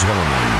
잠깐만요.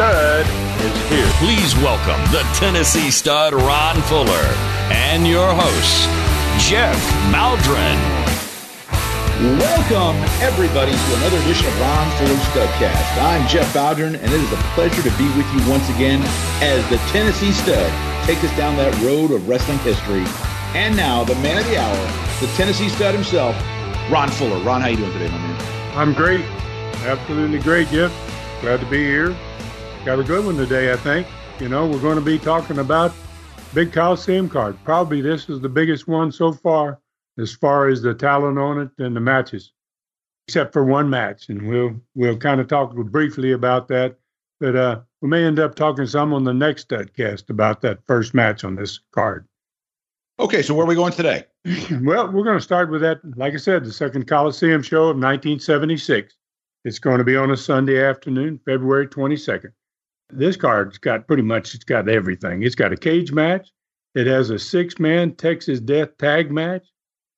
stud is here. Please welcome the Tennessee Stud Ron Fuller and your host, Jeff Maldron. Welcome, everybody, to another edition of Ron Fuller Studcast. I'm Jeff Bowdern, and it is a pleasure to be with you once again as the Tennessee Stud takes us down that road of wrestling history. And now, the man of the hour, the Tennessee Stud himself, Ron Fuller. Ron, how are you doing today, my man? I'm great. Absolutely great, Jeff. Glad to be here. Got a good one today, I think. You know, we're going to be talking about Big Coliseum card. Probably this is the biggest one so far as far as the talent on it and the matches, except for one match, and we'll we'll kind of talk briefly about that. But uh, we may end up talking some on the next cast about that first match on this card. Okay, so where are we going today? well, we're going to start with that. Like I said, the second Coliseum show of 1976. It's going to be on a Sunday afternoon, February 22nd. This card's got pretty much it's got everything. It's got a cage match. It has a six-man Texas Death Tag match.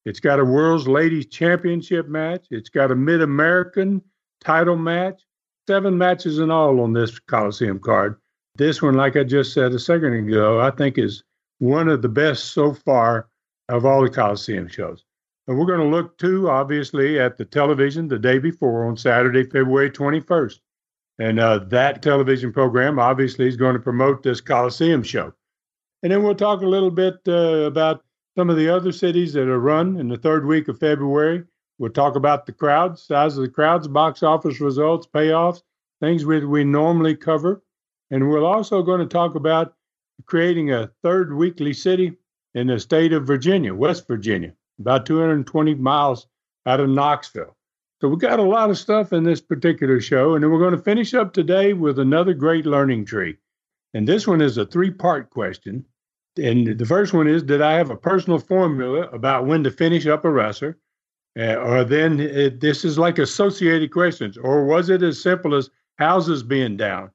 It's got a World's Ladies Championship match. It's got a Mid American title match. Seven matches in all on this Coliseum card. This one, like I just said a second ago, I think is one of the best so far of all the Coliseum shows. And we're going to look too, obviously, at the television the day before on Saturday, February 21st. And uh, that television program obviously is going to promote this Coliseum show. And then we'll talk a little bit uh, about some of the other cities that are run in the third week of February. We'll talk about the crowds, size of the crowds, box office results, payoffs, things we, we normally cover. And we're also going to talk about creating a third weekly city in the state of Virginia, West Virginia, about 220 miles out of Knoxville. So we got a lot of stuff in this particular show. And then we're going to finish up today with another great learning tree. And this one is a three part question. And the first one is Did I have a personal formula about when to finish up a wrestler? Uh, or then it, this is like associated questions. Or was it as simple as houses being down?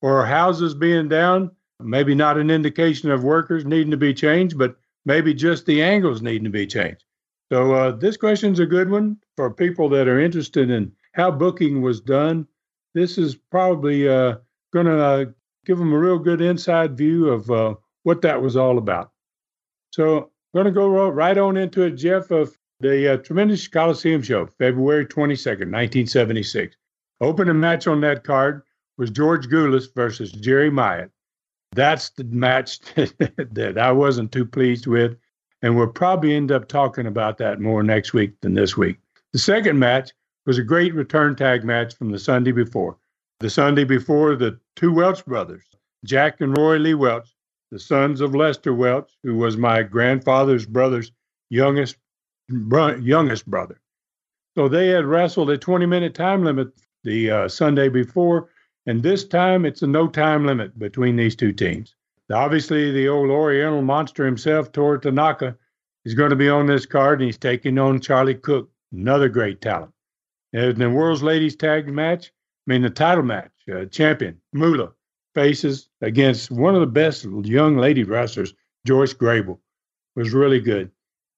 Or houses being down, maybe not an indication of workers needing to be changed, but maybe just the angles needing to be changed. So uh, this question's a good one for people that are interested in how booking was done. This is probably uh, going to uh, give them a real good inside view of uh, what that was all about. So I'm going to go right on into it, Jeff, of the uh, Tremendous Coliseum Show, February 22nd, 1976. Opening match on that card was George Gulas versus Jerry Myatt. That's the match that I wasn't too pleased with, and we'll probably end up talking about that more next week than this week. The second match was a great return tag match from the Sunday before. The Sunday before, the two Welch brothers, Jack and Roy Lee Welch, the sons of Lester Welch, who was my grandfather's brother's youngest youngest brother. So they had wrestled a 20 minute time limit the uh, Sunday before, and this time it's a no time limit between these two teams. Obviously, the old Oriental monster himself, Toru Tanaka, is going to be on this card, and he's taking on Charlie Cook, another great talent. And the World's Ladies Tag match, I mean, the title match, uh, champion, Moolah, faces against one of the best young lady wrestlers, Joyce Grable, was really good.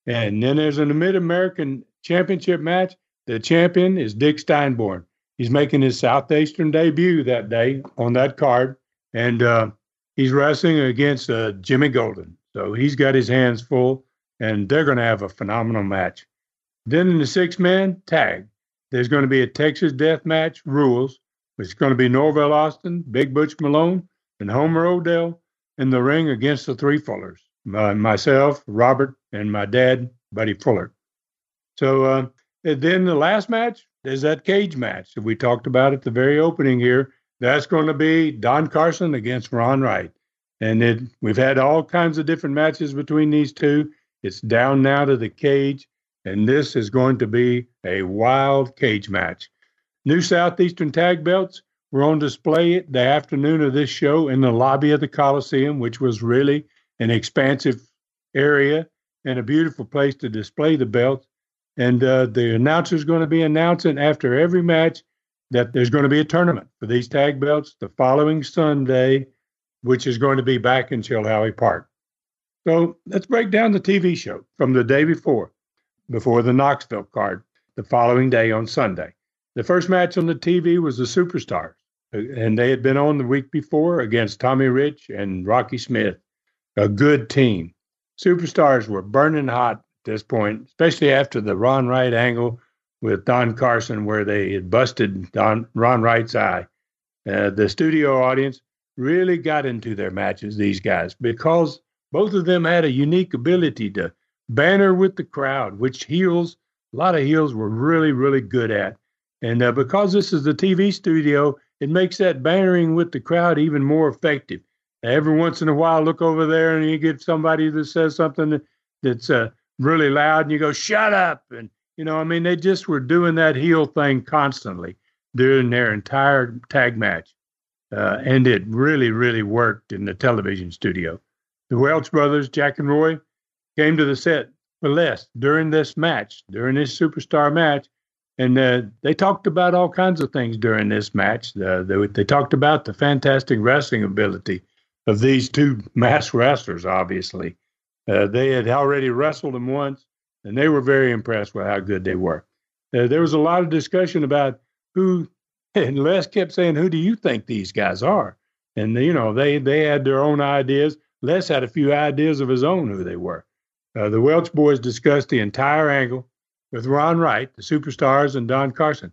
And then there's the Mid American Championship match. The champion is Dick Steinborn. He's making his Southeastern debut that day on that card, and uh, he's wrestling against uh, Jimmy Golden. So he's got his hands full, and they're going to have a phenomenal match. Then in the six man tag, there's going to be a Texas Death Match rules it's going to be Norvell Austin, Big Butch Malone, and Homer Odell in the ring against the three Fullers, my, myself, Robert, and my dad, Buddy Fuller. So uh, then the last match is that cage match that we talked about at the very opening here. That's going to be Don Carson against Ron Wright. And it, we've had all kinds of different matches between these two. It's down now to the cage, and this is going to be a wild cage match. New Southeastern tag belts were on display the afternoon of this show in the lobby of the Coliseum, which was really an expansive area and a beautiful place to display the belts. And uh, the announcer is going to be announcing after every match that there's going to be a tournament for these tag belts the following Sunday which is going to be back in Chilhowee Park. So let's break down the TV show from the day before, before the Knoxville card, the following day on Sunday. The first match on the TV was the Superstars, and they had been on the week before against Tommy Rich and Rocky Smith, a good team. Superstars were burning hot at this point, especially after the Ron Wright angle with Don Carson, where they had busted Don, Ron Wright's eye. Uh, the studio audience really got into their matches, these guys, because both of them had a unique ability to banner with the crowd, which heels, a lot of heels were really, really good at. And uh, because this is the TV studio, it makes that bannering with the crowd even more effective. Every once in a while, look over there and you get somebody that says something that's uh, really loud, and you go, "Shut up!" And you know, I mean, they just were doing that heel thing constantly during their entire tag match uh, and it really, really worked in the television studio. The Welch brothers, Jack and Roy, came to the set for Les during this match, during this superstar match, and uh, they talked about all kinds of things during this match. Uh, they, they talked about the fantastic wrestling ability of these two mass wrestlers, obviously. Uh, they had already wrestled them once, and they were very impressed with how good they were. Uh, there was a lot of discussion about who and Les kept saying, "Who do you think these guys are?" And you know, they they had their own ideas. Les had a few ideas of his own who they were. Uh, the Welch boys discussed the entire angle with Ron Wright, the superstars, and Don Carson.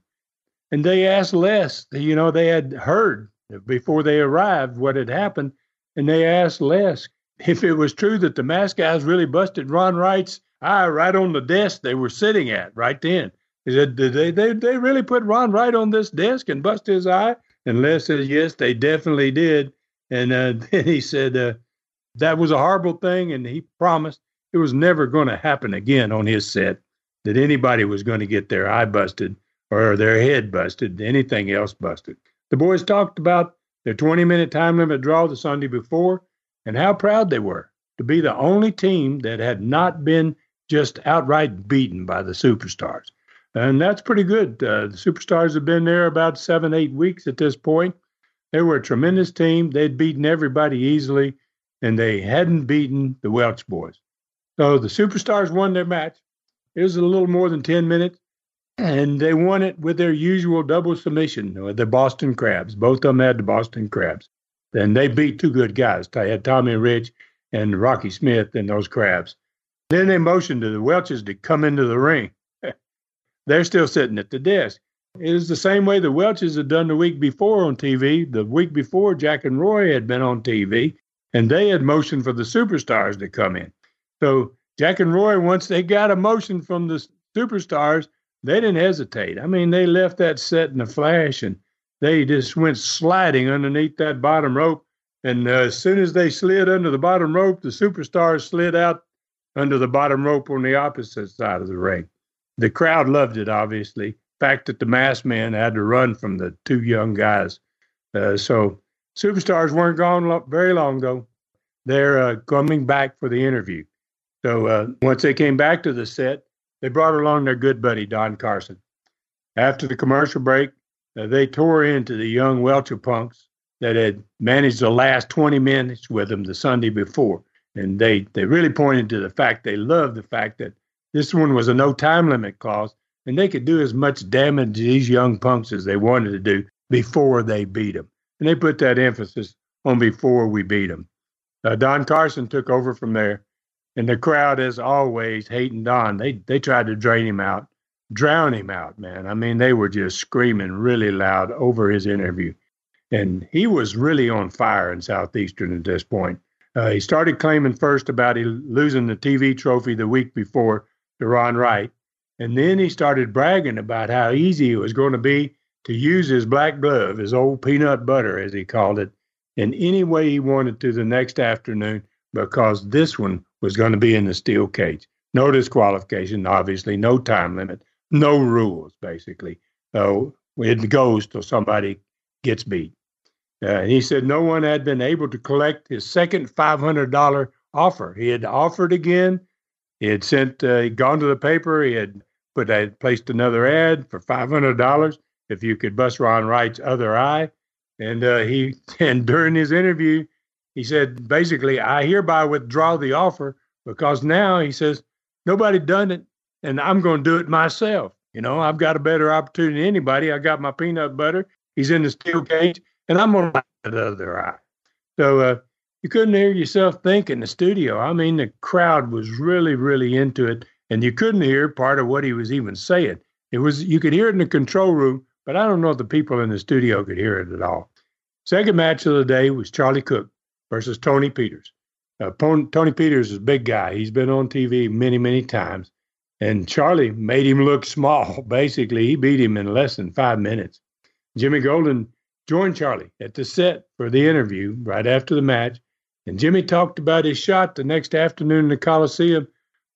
And they asked Les, you know, they had heard before they arrived what had happened, and they asked Les if it was true that the mask guys really busted Ron Wright's eye right on the desk they were sitting at right then. He said, Did they, they, they really put Ron Wright on this desk and bust his eye? And Les says, Yes, they definitely did. And uh, then he said, uh, That was a horrible thing. And he promised it was never going to happen again on his set that anybody was going to get their eye busted or their head busted, anything else busted. The boys talked about their 20 minute time limit draw the Sunday before and how proud they were to be the only team that had not been just outright beaten by the superstars and that's pretty good. Uh, the Superstars have been there about seven, eight weeks at this point. They were a tremendous team. They'd beaten everybody easily, and they hadn't beaten the Welch boys. So the Superstars won their match. It was a little more than 10 minutes, and they won it with their usual double submission, the Boston Crabs. Both of them had the Boston Crabs. And they beat two good guys. They had Tommy Rich and Rocky Smith and those Crabs. Then they motioned to the Welches to come into the ring they're still sitting at the desk. It is the same way the Welches had done the week before on TV. The week before, Jack and Roy had been on TV, and they had motioned for the superstars to come in. So Jack and Roy, once they got a motion from the superstars, they didn't hesitate. I mean, they left that set in a flash, and they just went sliding underneath that bottom rope. And uh, as soon as they slid under the bottom rope, the superstars slid out under the bottom rope on the opposite side of the ring the crowd loved it, obviously. Fact that the masked man had to run from the two young guys. Uh, so superstars weren't gone lo- very long, though. They're uh, coming back for the interview. So uh, once they came back to the set, they brought along their good buddy, Don Carson. After the commercial break, uh, they tore into the young Welcher punks that had managed the last 20 minutes with them the Sunday before. And they, they really pointed to the fact they loved the fact that this one was a no time limit clause, and they could do as much damage to these young punks as they wanted to do before they beat them. And they put that emphasis on before we beat them. Uh, Don Carson took over from there, and the crowd, as always, hating Don. They they tried to drain him out, drown him out, man. I mean, they were just screaming really loud over his interview, and he was really on fire in Southeastern at this point. Uh, he started claiming first about losing the TV trophy the week before to Ron Wright. And then he started bragging about how easy it was going to be to use his black glove, his old peanut butter, as he called it, in any way he wanted to the next afternoon because this one was going to be in the steel cage. No disqualification, obviously, no time limit, no rules, basically. So it goes till somebody gets beat. Uh, he said no one had been able to collect his second $500 offer. He had offered again. He had sent, uh, he'd gone to the paper. He had put, had placed another ad for $500 if you could bust Ron Wright's other eye. And uh, he, and during his interview, he said, basically, I hereby withdraw the offer because now he says, nobody done it and I'm going to do it myself. You know, I've got a better opportunity than anybody. I got my peanut butter. He's in the steel cage and I'm to the other eye. So uh, you couldn't hear yourself think in the studio. I mean, the crowd was really, really into it, and you couldn't hear part of what he was even saying. It was you could hear it in the control room, but I don't know if the people in the studio could hear it at all. Second match of the day was Charlie Cook versus Tony Peters. Uh, Tony Peters is a big guy. He's been on TV many, many times. And Charlie made him look small. Basically, he beat him in less than five minutes. Jimmy Golden joined Charlie at the set for the interview right after the match, and Jimmy talked about his shot the next afternoon in the Coliseum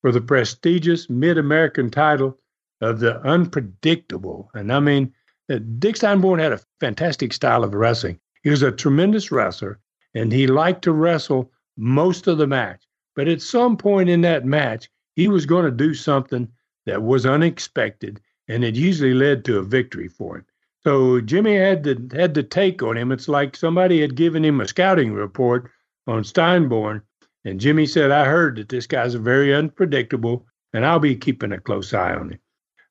for the prestigious Mid American title of the unpredictable. And I mean, uh, Dick Steinborn had a fantastic style of wrestling. He was a tremendous wrestler, and he liked to wrestle most of the match. But at some point in that match, he was going to do something that was unexpected, and it usually led to a victory for him. So Jimmy had the had the take on him. It's like somebody had given him a scouting report on Steinborn, and Jimmy said, "I heard that this guy's very unpredictable, and I'll be keeping a close eye on him."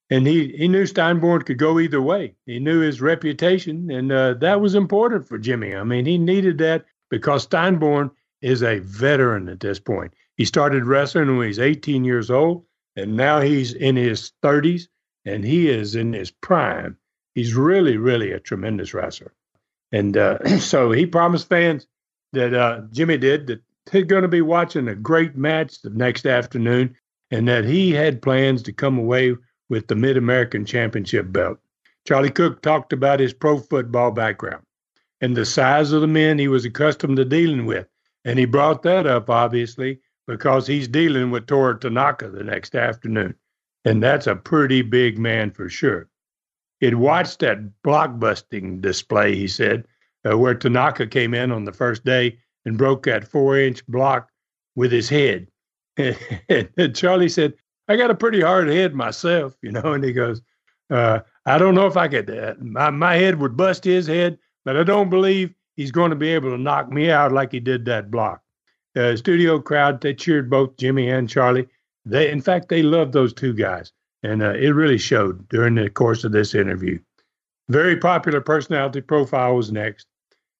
And he he knew Steinborn could go either way. He knew his reputation, and uh, that was important for Jimmy. I mean, he needed that because Steinborn is a veteran at this point. He started wrestling when he was 18 years old, and now he's in his 30s, and he is in his prime he's really, really a tremendous wrestler. And uh, so he promised fans that uh, Jimmy did that they're going to be watching a great match the next afternoon and that he had plans to come away with the Mid American Championship belt. Charlie Cook talked about his pro football background and the size of the men he was accustomed to dealing with. And he brought that up, obviously, because he's dealing with Toru Tanaka the next afternoon. And that's a pretty big man for sure. He'd watched that blockbusting display, he said, uh, where Tanaka came in on the first day and broke that four inch block with his head. and Charlie said, I got a pretty hard head myself, you know, and he goes, uh, I don't know if I could, uh, my, my head would bust his head, but I don't believe he's going to be able to knock me out like he did that block. The studio crowd, they cheered both Jimmy and Charlie. They, in fact, they loved those two guys. And uh, it really showed during the course of this interview. Very popular personality profile was next.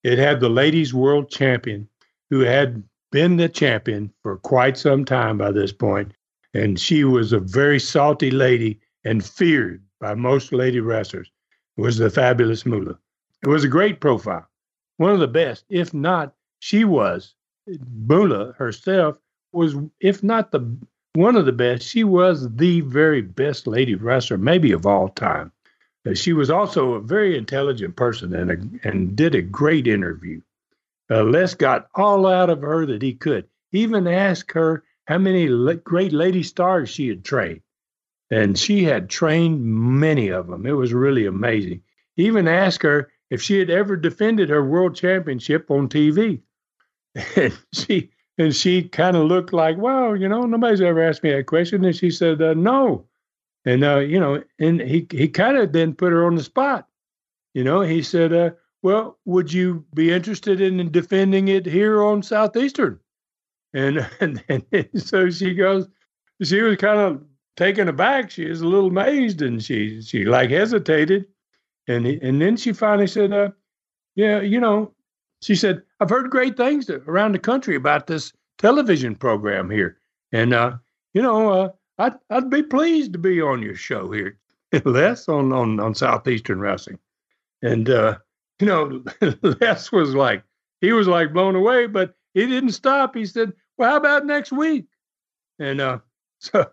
It had the ladies' world champion, who had been the champion for quite some time by this point, and she was a very salty lady and feared by most lady wrestlers. It was the fabulous Moolah. It was a great profile, one of the best, if not she was. Moolah herself was, if not the one of the best. She was the very best lady wrestler, maybe of all time. Uh, she was also a very intelligent person and a, and did a great interview. Uh, Les got all out of her that he could. He Even asked her how many le- great lady stars she had trained, and she had trained many of them. It was really amazing. He Even asked her if she had ever defended her world championship on TV, and she and she kind of looked like, well, you know, nobody's ever asked me that question. And she said, uh, no. And, uh, you know, and he, he kind of then put her on the spot. You know, he said, uh, well, would you be interested in defending it here on Southeastern? And, and, and so she goes, she was kind of taken aback. She was a little amazed and she, she like hesitated. And, he, and then she finally said, uh, yeah, you know, she said, I've heard great things around the country about this television program here. And, uh, you know, uh, I'd, I'd be pleased to be on your show here, Les, on, on, on Southeastern Wrestling. And, uh, you know, Les was like, he was like blown away, but he didn't stop. He said, Well, how about next week? And uh, so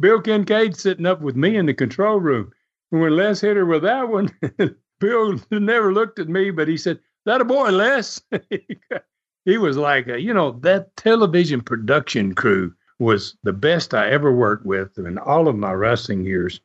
Bill Kincaid sitting up with me in the control room. And when Les hit her with that one, Bill never looked at me, but he said, That a boy, Les? he was like, you know, that television production crew was the best I ever worked with in all of my wrestling years.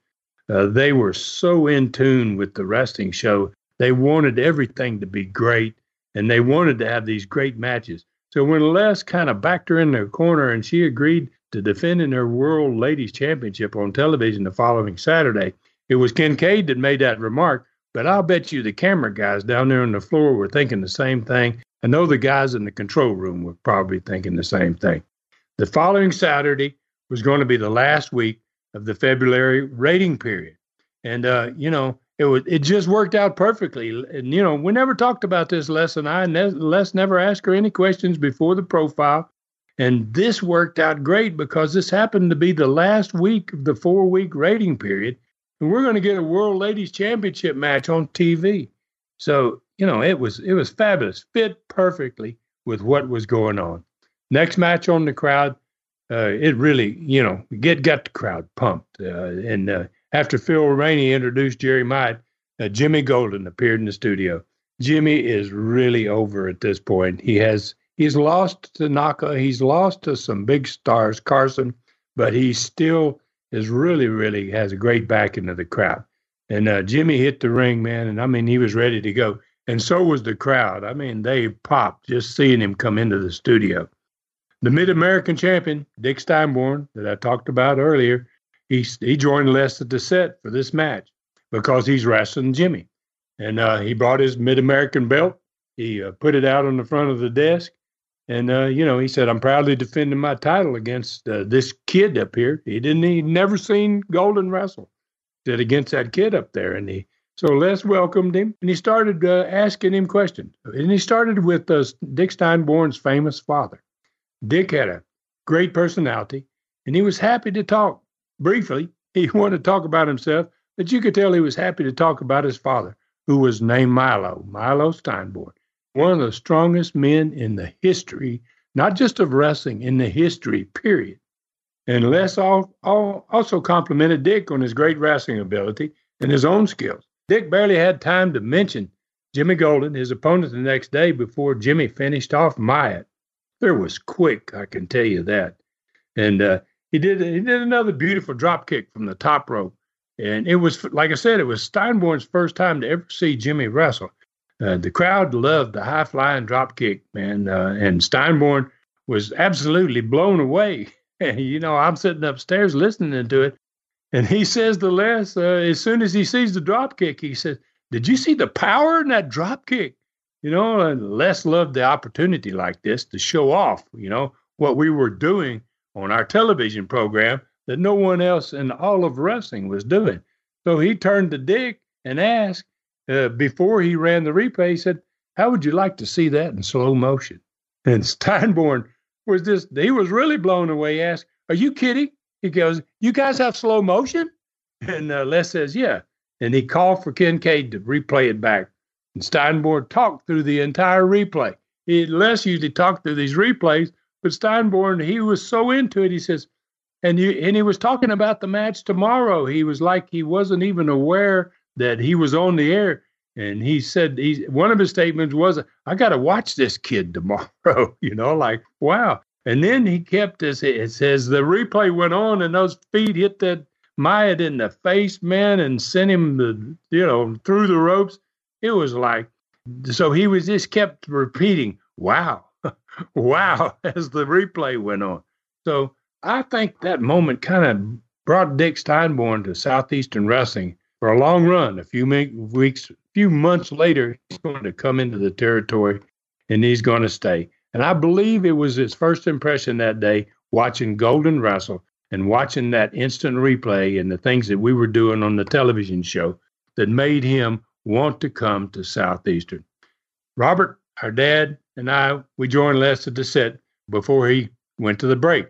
Uh, they were so in tune with the wrestling show. They wanted everything to be great, and they wanted to have these great matches. So when Les kind of backed her in the corner and she agreed to defend in her World Ladies Championship on television the following Saturday, it was Kincaid that made that remark. But I'll bet you the camera guys down there on the floor were thinking the same thing. I know the guys in the control room were probably thinking the same thing. The following Saturday was going to be the last week of the February rating period. And, uh, you know, it was it just worked out perfectly. And, you know, we never talked about this Les and I. Les never asked her any questions before the profile. And this worked out great because this happened to be the last week of the four week rating period. And we're going to get a World Ladies Championship match on TV. So, you know, it was it was fabulous, fit perfectly with what was going on. Next match on the crowd, uh, it really, you know, get got the crowd pumped. Uh, and uh, after Phil Rainey introduced Jerry Myatt, uh, Jimmy Golden appeared in the studio. Jimmy is really over at this point. He has he's lost Tanaka, he's lost to some big stars, Carson, but he's still is really, really has a great backing of the crowd. And uh, Jimmy hit the ring, man, and I mean he was ready to go, and so was the crowd. I mean they popped just seeing him come into the studio. The Mid American champion, Dick Steinborn, that I talked about earlier, he, he joined Les at the set for this match because he's wrestling Jimmy. And uh, he brought his Mid American belt. He uh, put it out on the front of the desk. And, uh, you know, he said, I'm proudly defending my title against uh, this kid up here. He didn't, he'd never seen Golden wrestle. Said against that kid up there. And he, so Les welcomed him and he started uh, asking him questions. And he started with uh, Dick Steinborn's famous father. Dick had a great personality, and he was happy to talk. Briefly, he wanted to talk about himself, but you could tell he was happy to talk about his father, who was named Milo, Milo Steinborn, one of the strongest men in the history, not just of wrestling, in the history, period. And Les also complimented Dick on his great wrestling ability and his own skills. Dick barely had time to mention Jimmy Golden, his opponent the next day, before Jimmy finished off Myatt. There was quick, I can tell you that. And uh, he did he did another beautiful drop kick from the top rope, and it was like I said, it was Steinborn's first time to ever see Jimmy wrestle. Uh, the crowd loved the high flying drop kick, man, uh, and Steinborn was absolutely blown away. you know, I'm sitting upstairs listening to it, and he says to Les, uh, as soon as he sees the drop kick, he says, "Did you see the power in that drop kick?" you know, and Les loved the opportunity like this to show off, you know, what we were doing on our television program that no one else in all of wrestling was doing. So he turned to Dick and asked, uh, before he ran the replay, he said, How would you like to see that in slow motion? And Steinborn was just, he was really blown away. He asked, Are you kidding? He goes, You guys have slow motion? And uh, Les says, Yeah. And he called for Kincaid to replay it back. And Steinborn talked through the entire replay. He Les usually talked through these replays, but Steinborn, he was so into it. He says, and you, and he was talking about the match tomorrow. He was like he wasn't even aware that he was on the air. And he said he one of his statements was, "I got to watch this kid tomorrow." you know, like wow. And then he kept this. It says the replay went on, and those feet hit that Myatt in the face, man, and sent him the you know through the ropes it was like so he was just kept repeating wow wow as the replay went on so i think that moment kind of brought dick steinborn to southeastern wrestling for a long run a few weeks a few months later he's going to come into the territory and he's going to stay and i believe it was his first impression that day watching golden wrestle and watching that instant replay and the things that we were doing on the television show that made him want to come to Southeastern. Robert, our dad, and I, we joined Les at the set before he went to the break.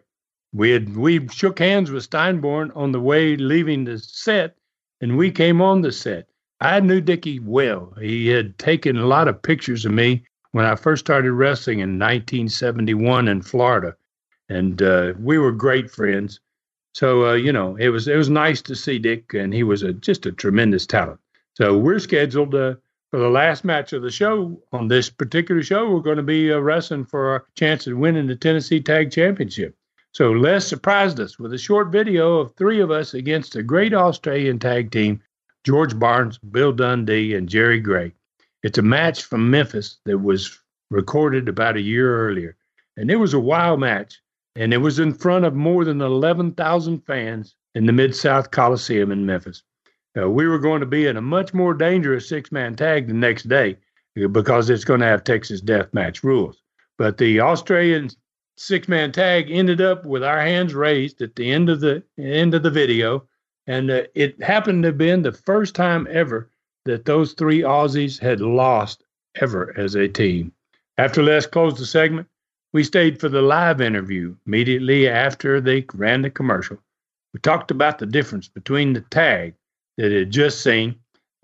We had we shook hands with Steinborn on the way leaving the set, and we came on the set. I knew Dickie well. He had taken a lot of pictures of me when I first started wrestling in 1971 in Florida, and uh, we were great friends. So uh, you know, it was it was nice to see Dick, and he was a, just a tremendous talent. So we're scheduled uh, for the last match of the show. On this particular show, we're going to be uh, wrestling for a chance at winning the Tennessee Tag Championship. So Les surprised us with a short video of three of us against a great Australian tag team, George Barnes, Bill Dundee, and Jerry Gray. It's a match from Memphis that was recorded about a year earlier. And it was a wild match. And it was in front of more than 11,000 fans in the Mid South Coliseum in Memphis. Uh, we were going to be in a much more dangerous six man tag the next day because it's going to have Texas death match rules. But the Australian six man tag ended up with our hands raised at the end of the end of the video, and uh, it happened to have been the first time ever that those three Aussies had lost ever as a team. After Les closed the segment, we stayed for the live interview immediately after they ran the commercial. We talked about the difference between the tag that had just seen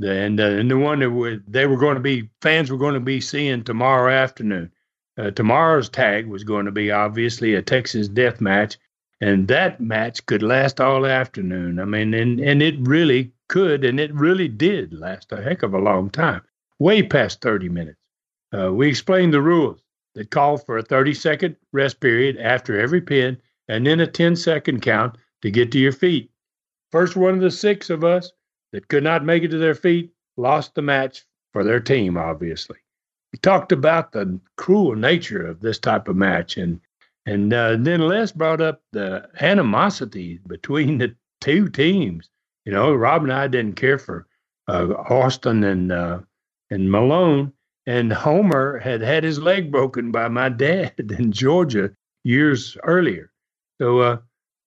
and, uh, and the one that were, they were going to be fans were going to be seeing tomorrow afternoon. Uh, tomorrow's tag was going to be obviously a Texas death match, and that match could last all afternoon. I mean, and, and it really could, and it really did last a heck of a long time, way past 30 minutes. Uh, we explained the rules that call for a 30 second rest period after every pin and then a 10 second count to get to your feet. First one of the six of us that could not make it to their feet lost the match for their team, obviously talked about the cruel nature of this type of match, and and uh, then Les brought up the animosity between the two teams. You know, Rob and I didn't care for uh, Austin and uh, and Malone, and Homer had had his leg broken by my dad in Georgia years earlier. So uh,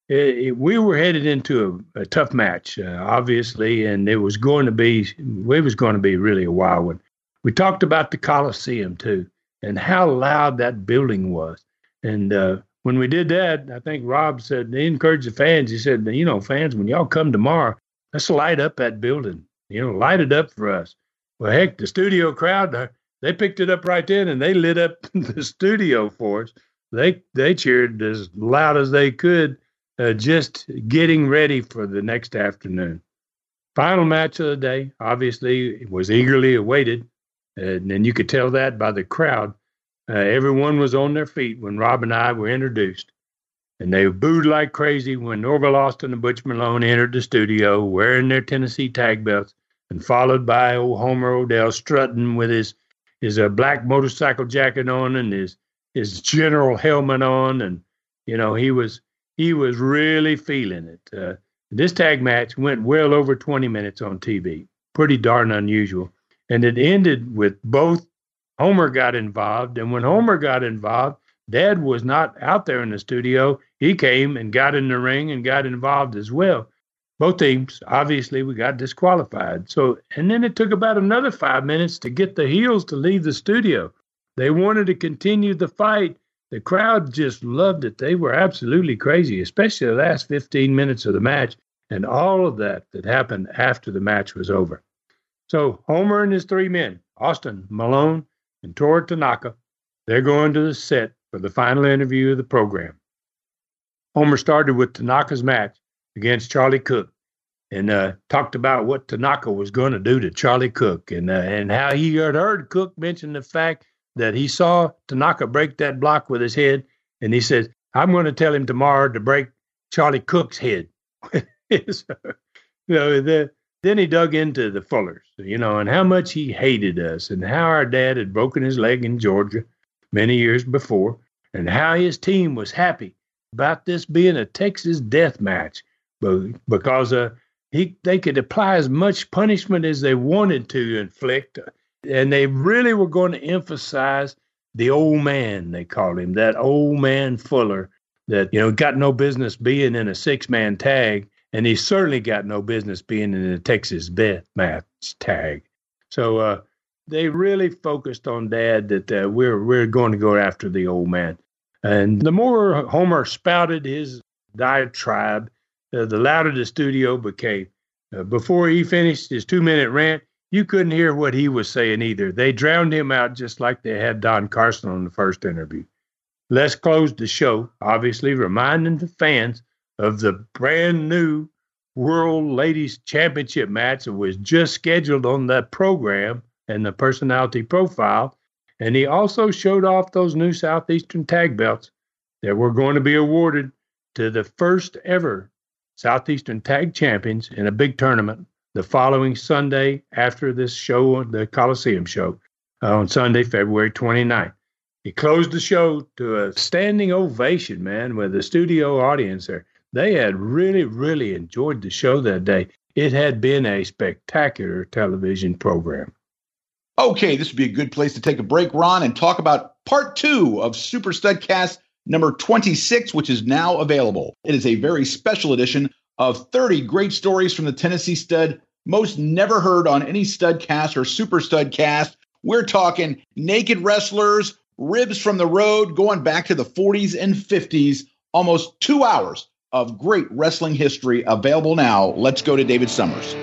it, it, we were headed into a, a tough match, uh, obviously, and it was going to be it was going to be really a wild one. We talked about the Coliseum too, and how loud that building was. And uh, when we did that, I think Rob said he encouraged the fans. He said, you know, fans, when y'all come tomorrow, let's light up that building. You know, light it up for us. Well, heck, the studio crowd, uh, they picked it up right then, and they lit up the studio for us. They they cheered as loud as they could, uh, just getting ready for the next afternoon. Final match of the day, obviously, was eagerly awaited. And, and you could tell that by the crowd. Uh, everyone was on their feet when Rob and I were introduced. And they booed like crazy when Norvell Austin and Butch Malone entered the studio wearing their Tennessee tag belts and followed by old Homer Odell strutting with his his uh, black motorcycle jacket on and his his general helmet on and you know he was he was really feeling it. Uh, this tag match went well over 20 minutes on TV. Pretty darn unusual and it ended with both Homer got involved. And when Homer got involved, Dad was not out there in the studio. He came and got in the ring and got involved as well. Both teams, obviously, we got disqualified. So, and then it took about another five minutes to get the heels to leave the studio. They wanted to continue the fight. The crowd just loved it. They were absolutely crazy, especially the last 15 minutes of the match and all of that that happened after the match was over. So Homer and his three men, Austin, Malone, and Toru Tanaka, they're going to the set for the final interview of the program. Homer started with Tanaka's match against Charlie Cook and uh, talked about what Tanaka was going to do to Charlie Cook and uh, and how he had heard Cook mention the fact that he saw Tanaka break that block with his head, and he said, "I'm going to tell him tomorrow to break Charlie Cook's head." so, you know, the then he dug into the Fullers, you know, and how much he hated us, and how our dad had broken his leg in Georgia many years before, and how his team was happy about this being a Texas death match, because uh, he they could apply as much punishment as they wanted to inflict, and they really were going to emphasize the old man they called him, that old man Fuller that you know got no business being in a six man tag and he certainly got no business being in the Texas death match tag. So uh, they really focused on Dad that uh, we're we're going to go after the old man. And the more Homer spouted his diatribe, uh, the louder the studio became. Uh, before he finished his two minute rant, you couldn't hear what he was saying either. They drowned him out just like they had Don Carson on the first interview. Les closed the show, obviously reminding the fans of the brand new World Ladies Championship match that was just scheduled on that program and the personality profile. And he also showed off those new Southeastern tag belts that were going to be awarded to the first ever Southeastern tag champions in a big tournament the following Sunday after this show, the Coliseum show, uh, on Sunday, February 29th. He closed the show to a standing ovation, man, with the studio audience there. They had really, really enjoyed the show that day. It had been a spectacular television program. Okay, this would be a good place to take a break, Ron, and talk about part two of Super Studcast number 26, which is now available. It is a very special edition of 30 great stories from the Tennessee stud, most never heard on any studcast or super studcast. We're talking naked wrestlers, ribs from the road, going back to the 40s and 50s, almost two hours of great wrestling history available now. Let's go to David Summers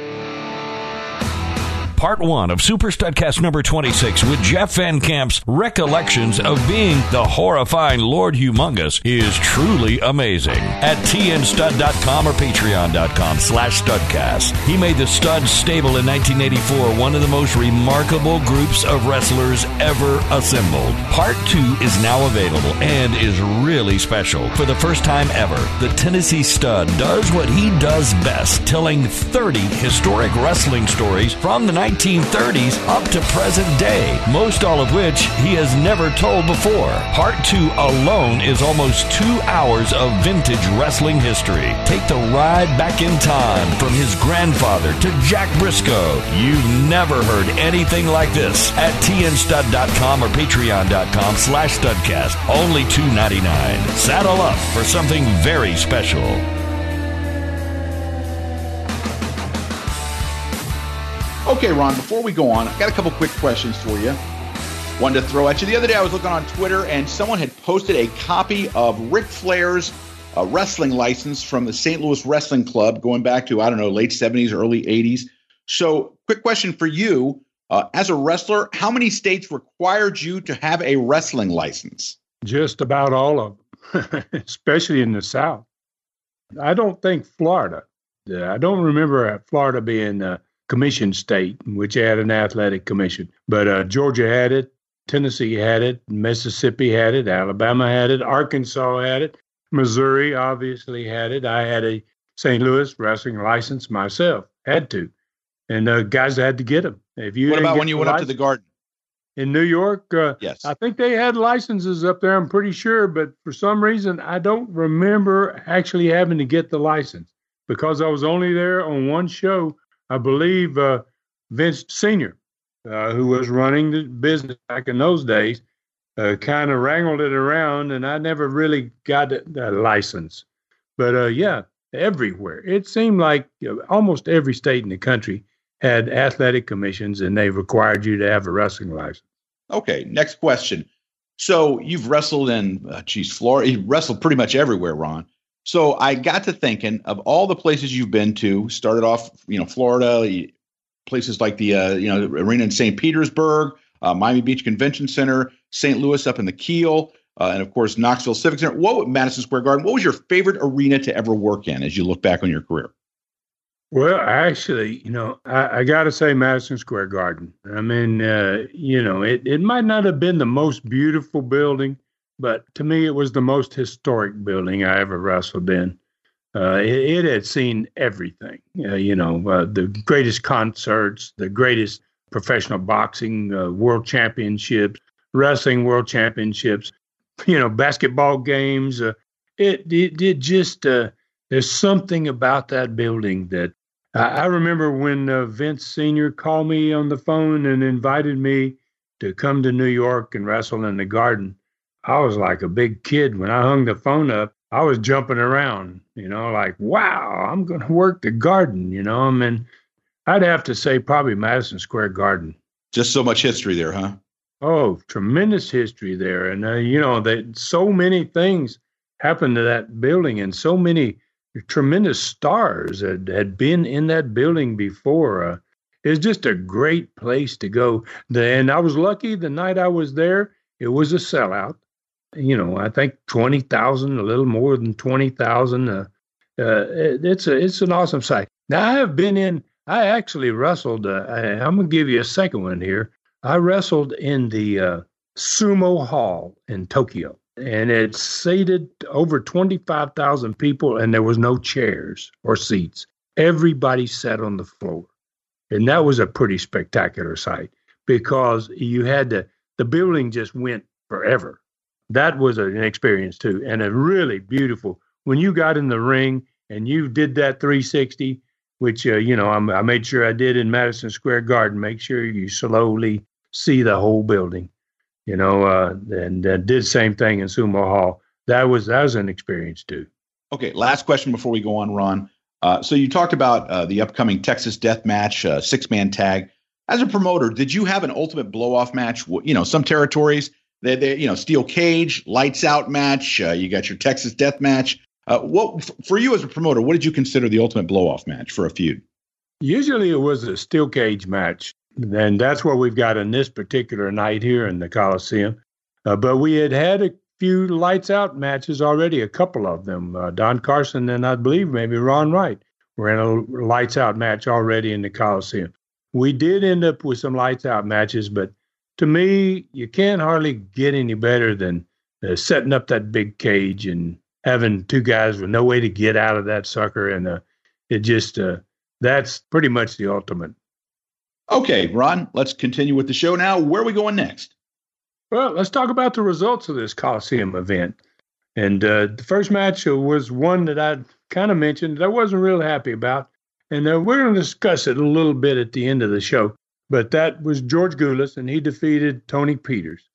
part one of Super Studcast number 26 with Jeff Van Camp's recollections of being the horrifying Lord Humongous is truly amazing. At tnstud.com or patreon.com slash studcast. He made the Stud stable in 1984 one of the most remarkable groups of wrestlers ever assembled. Part two is now available and is really special. For the first time ever, the Tennessee Stud does what he does best, telling 30 historic wrestling stories from the 1930s up to present day, most all of which he has never told before. Part 2 alone is almost two hours of vintage wrestling history. Take the ride back in time from his grandfather to Jack Brisco. You've never heard anything like this at tnstud.com or patreon.com slash studcast. Only $2.99. Saddle up for something very special. Okay, Ron, before we go on, I got a couple quick questions for you. One to throw at you. The other day I was looking on Twitter and someone had posted a copy of Ric Flair's uh, wrestling license from the St. Louis Wrestling Club going back to, I don't know, late 70s, early 80s. So, quick question for you. Uh, as a wrestler, how many states required you to have a wrestling license? Just about all of them, especially in the South. I don't think Florida. I don't remember Florida being uh, commission state, which had an athletic commission. But uh, Georgia had it, Tennessee had it, Mississippi had it, Alabama had it, Arkansas had it, Missouri obviously had it. I had a St. Louis wrestling license myself, had to, and uh, guys had to get them. If you what about when you went license, up to the Garden? In New York, uh, yes, I think they had licenses up there. I'm pretty sure, but for some reason, I don't remember actually having to get the license because I was only there on one show I believe uh, Vince Sr., uh, who was running the business back in those days, uh, kind of wrangled it around, and I never really got that license. But uh, yeah, everywhere. It seemed like almost every state in the country had athletic commissions, and they required you to have a wrestling license. Okay, next question. So you've wrestled in, uh, geez, Florida. You wrestled pretty much everywhere, Ron. So I got to thinking of all the places you've been to. Started off, you know, Florida, places like the uh, you know arena in St. Petersburg, uh, Miami Beach Convention Center, St. Louis up in the Kiel, uh, and of course Knoxville Civic Center. What Madison Square Garden? What was your favorite arena to ever work in as you look back on your career? Well, actually, you know, I, I got to say Madison Square Garden. I mean, uh, you know, it, it might not have been the most beautiful building, but to me, it was the most historic building I ever wrestled in. Uh, it, it, had seen everything, uh, you know, uh, the greatest concerts, the greatest professional boxing uh, world championships, wrestling world championships, you know, basketball games. Uh, it, it, it just, uh, there's something about that building that I, I remember when Vince Sr. called me on the phone and invited me to come to New York and wrestle in the garden. I was like a big kid when I hung the phone up. I was jumping around, you know, like, wow, I'm going to work the garden, you know. I mean, I'd have to say probably Madison Square Garden. Just so much history there, huh? Oh, tremendous history there. And, uh, you know, that so many things happened to that building and so many tremendous stars had, had been in that building before. Uh, It's just a great place to go. And I was lucky the night I was there, it was a sellout. You know, I think 20,000, a little more than 20,000. Uh, uh, it's, a, it's an awesome site. Now, I have been in, I actually wrestled, uh, I, am going to give you a second one here. I wrestled in the uh, Sumo Hall in Tokyo, and it seated over 25,000 people, and there was no chairs or seats. Everybody sat on the floor. And that was a pretty spectacular sight because you had to, the building just went forever. That was an experience too, and a really beautiful. When you got in the ring and you did that 360, which uh, you know I'm, i made sure I did in Madison Square Garden. Make sure you slowly see the whole building, you know, uh, and uh, did same thing in Sumo Hall. That was that was an experience too. Okay, last question before we go on, Ron. Uh, so you talked about uh, the upcoming Texas Death Match uh, six man tag. As a promoter, did you have an ultimate blow off match? You know, some territories they, they you know steel cage, lights out match. Uh, you got your Texas Death Match. Uh, what for you as a promoter? What did you consider the ultimate blow off match for a feud? Usually, it was a steel cage match, and that's what we've got in this particular night here in the Coliseum. Uh, but we had had a few lights out matches already, a couple of them. Uh, Don Carson and I believe maybe Ron Wright were in a lights out match already in the Coliseum. We did end up with some lights out matches, but to me, you can't hardly get any better than uh, setting up that big cage and having two guys with no way to get out of that sucker. And uh, it just, uh, that's pretty much the ultimate. Okay, Ron, let's continue with the show now. Where are we going next? Well, let's talk about the results of this Coliseum event. And uh, the first match was one that I kind of mentioned that I wasn't real happy about. And uh, we're going to discuss it a little bit at the end of the show. But that was George Gulas, and he defeated Tony Peters.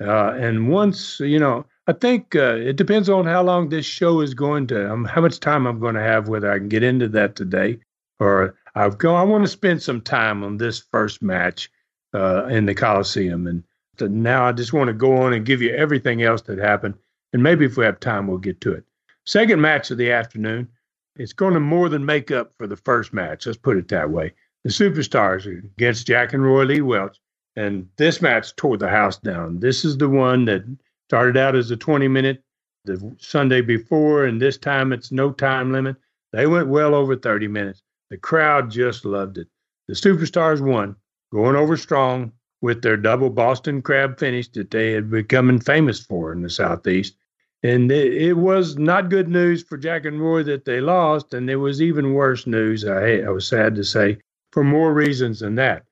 Uh, and once, you know, I think uh, it depends on how long this show is going to, um, how much time I'm going to have, whether I can get into that today or I've go. I want to spend some time on this first match uh, in the Coliseum. And now I just want to go on and give you everything else that happened. And maybe if we have time, we'll get to it. Second match of the afternoon. It's going to more than make up for the first match. Let's put it that way. The Superstars against Jack and Roy Lee Welch. And this match tore the house down. This is the one that started out as a 20 minute the Sunday before, and this time it's no time limit. They went well over 30 minutes. The crowd just loved it. The Superstars won, going over strong, with their double Boston crab finish that they had become famous for in the Southeast. And it, it, was not good news for Jack and Roy that they lost, and it was even worse news, I, I was sad to say, for more reasons than that.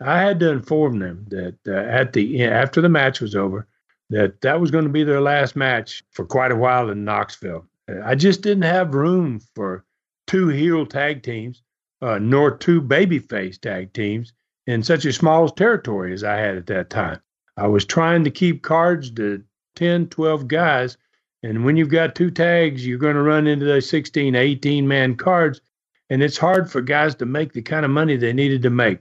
I had to inform them that uh, at the after the match was over, that that was going to be their last match for quite a while in Knoxville. I just didn't have room for two heel tag teams, uh, nor two babyface tag teams, in such a small territory as I had at that time. I was trying to keep cards to 10, 12 guys. And when you've got two tags, you're going to run into those 16, 18 man cards. And it's hard for guys to make the kind of money they needed to make.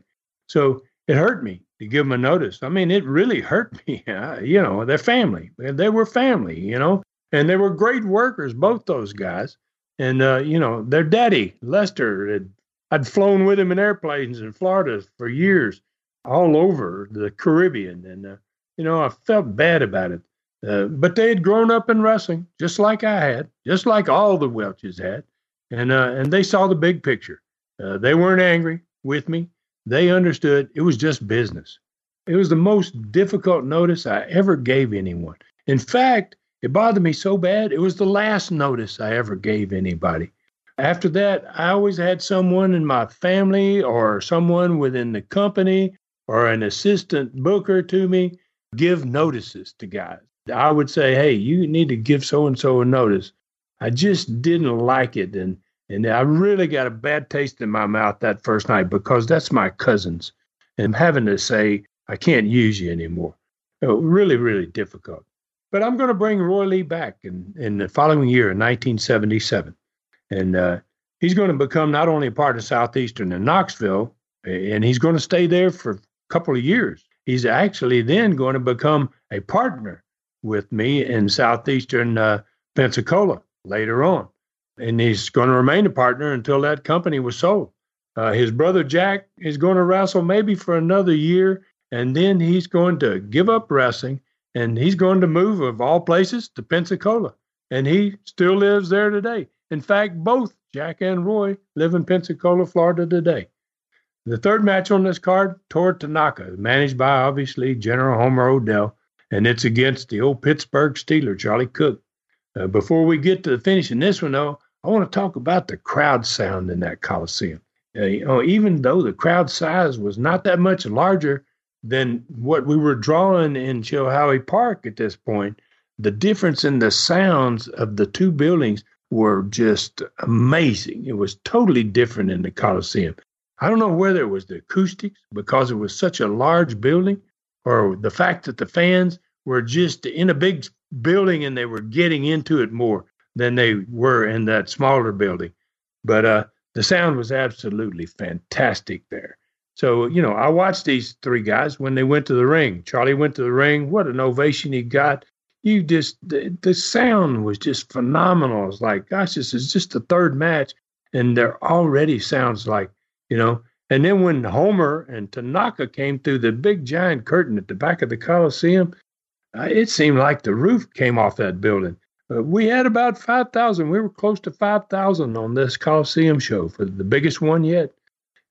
So it hurt me to give them a notice. I mean, it really hurt me. you know, their family. They were family, you know, and they were great workers, both those guys. And, uh, you know, their daddy, Lester, had I'd flown with him in airplanes in Florida for years, all over the Caribbean, and uh, you know I felt bad about it. Uh, but they had grown up in wrestling, just like I had, just like all the Welches had, and uh, and they saw the big picture. Uh, they weren't angry with me. They understood it was just business. It was the most difficult notice I ever gave anyone. In fact, it bothered me so bad. It was the last notice I ever gave anybody. After that, I always had someone in my family or someone within the company or an assistant booker to me give notices to guys. I would say, hey, you need to give so and so a notice. I just didn't like it. And, and I really got a bad taste in my mouth that first night because that's my cousins. And having to say, I can't use you anymore. really, really difficult. But I'm going to bring Roy Lee back in, in the following year, in 1977 and uh, he's going to become not only a part of Southeastern and Knoxville, and he's going to stay there for a couple of years. He's actually then going to become a partner with me in Southeastern uh, Pensacola later on, and he's going to remain a partner until that company was sold. Uh, his brother Jack is going to wrestle maybe for another year, and then he's going to give up wrestling and he's going to move, of all places, to Pensacola. And he still lives there today. In fact, both Jack and Roy live in Pensacola, Florida today. The third match on this card, Toru Tanaka, managed by obviously General Homer Odell, and it's against the old Pittsburgh Steeler, Charlie Cook. Uh, before we get to the finish in this one, though, I want to talk about the crowd sound in that Coliseum. Uh, you know, even though the crowd size was not that much larger than what we were drawing in Chilhowee Park at this point, the difference in the sounds of the two buildings were just amazing. It was totally different in the Coliseum. I don't know whether it was the acoustics because it was such a large building or the fact that the fans were just in a big building and they were getting into it more than they were in that smaller building. But uh, the sound was absolutely fantastic there. So, you know, I watched these three guys when they went to the ring. Charlie went to the ring. What an ovation he got. You just, the, the sound was just phenomenal. It's like, gosh, this is just the third match. And there already sounds like, you know, and then when Homer and Tanaka came through the big giant curtain at the back of the Coliseum, it seemed like the roof came off that building. Uh, we had about 5,000. We were close to 5,000 on this Coliseum show for the biggest one yet.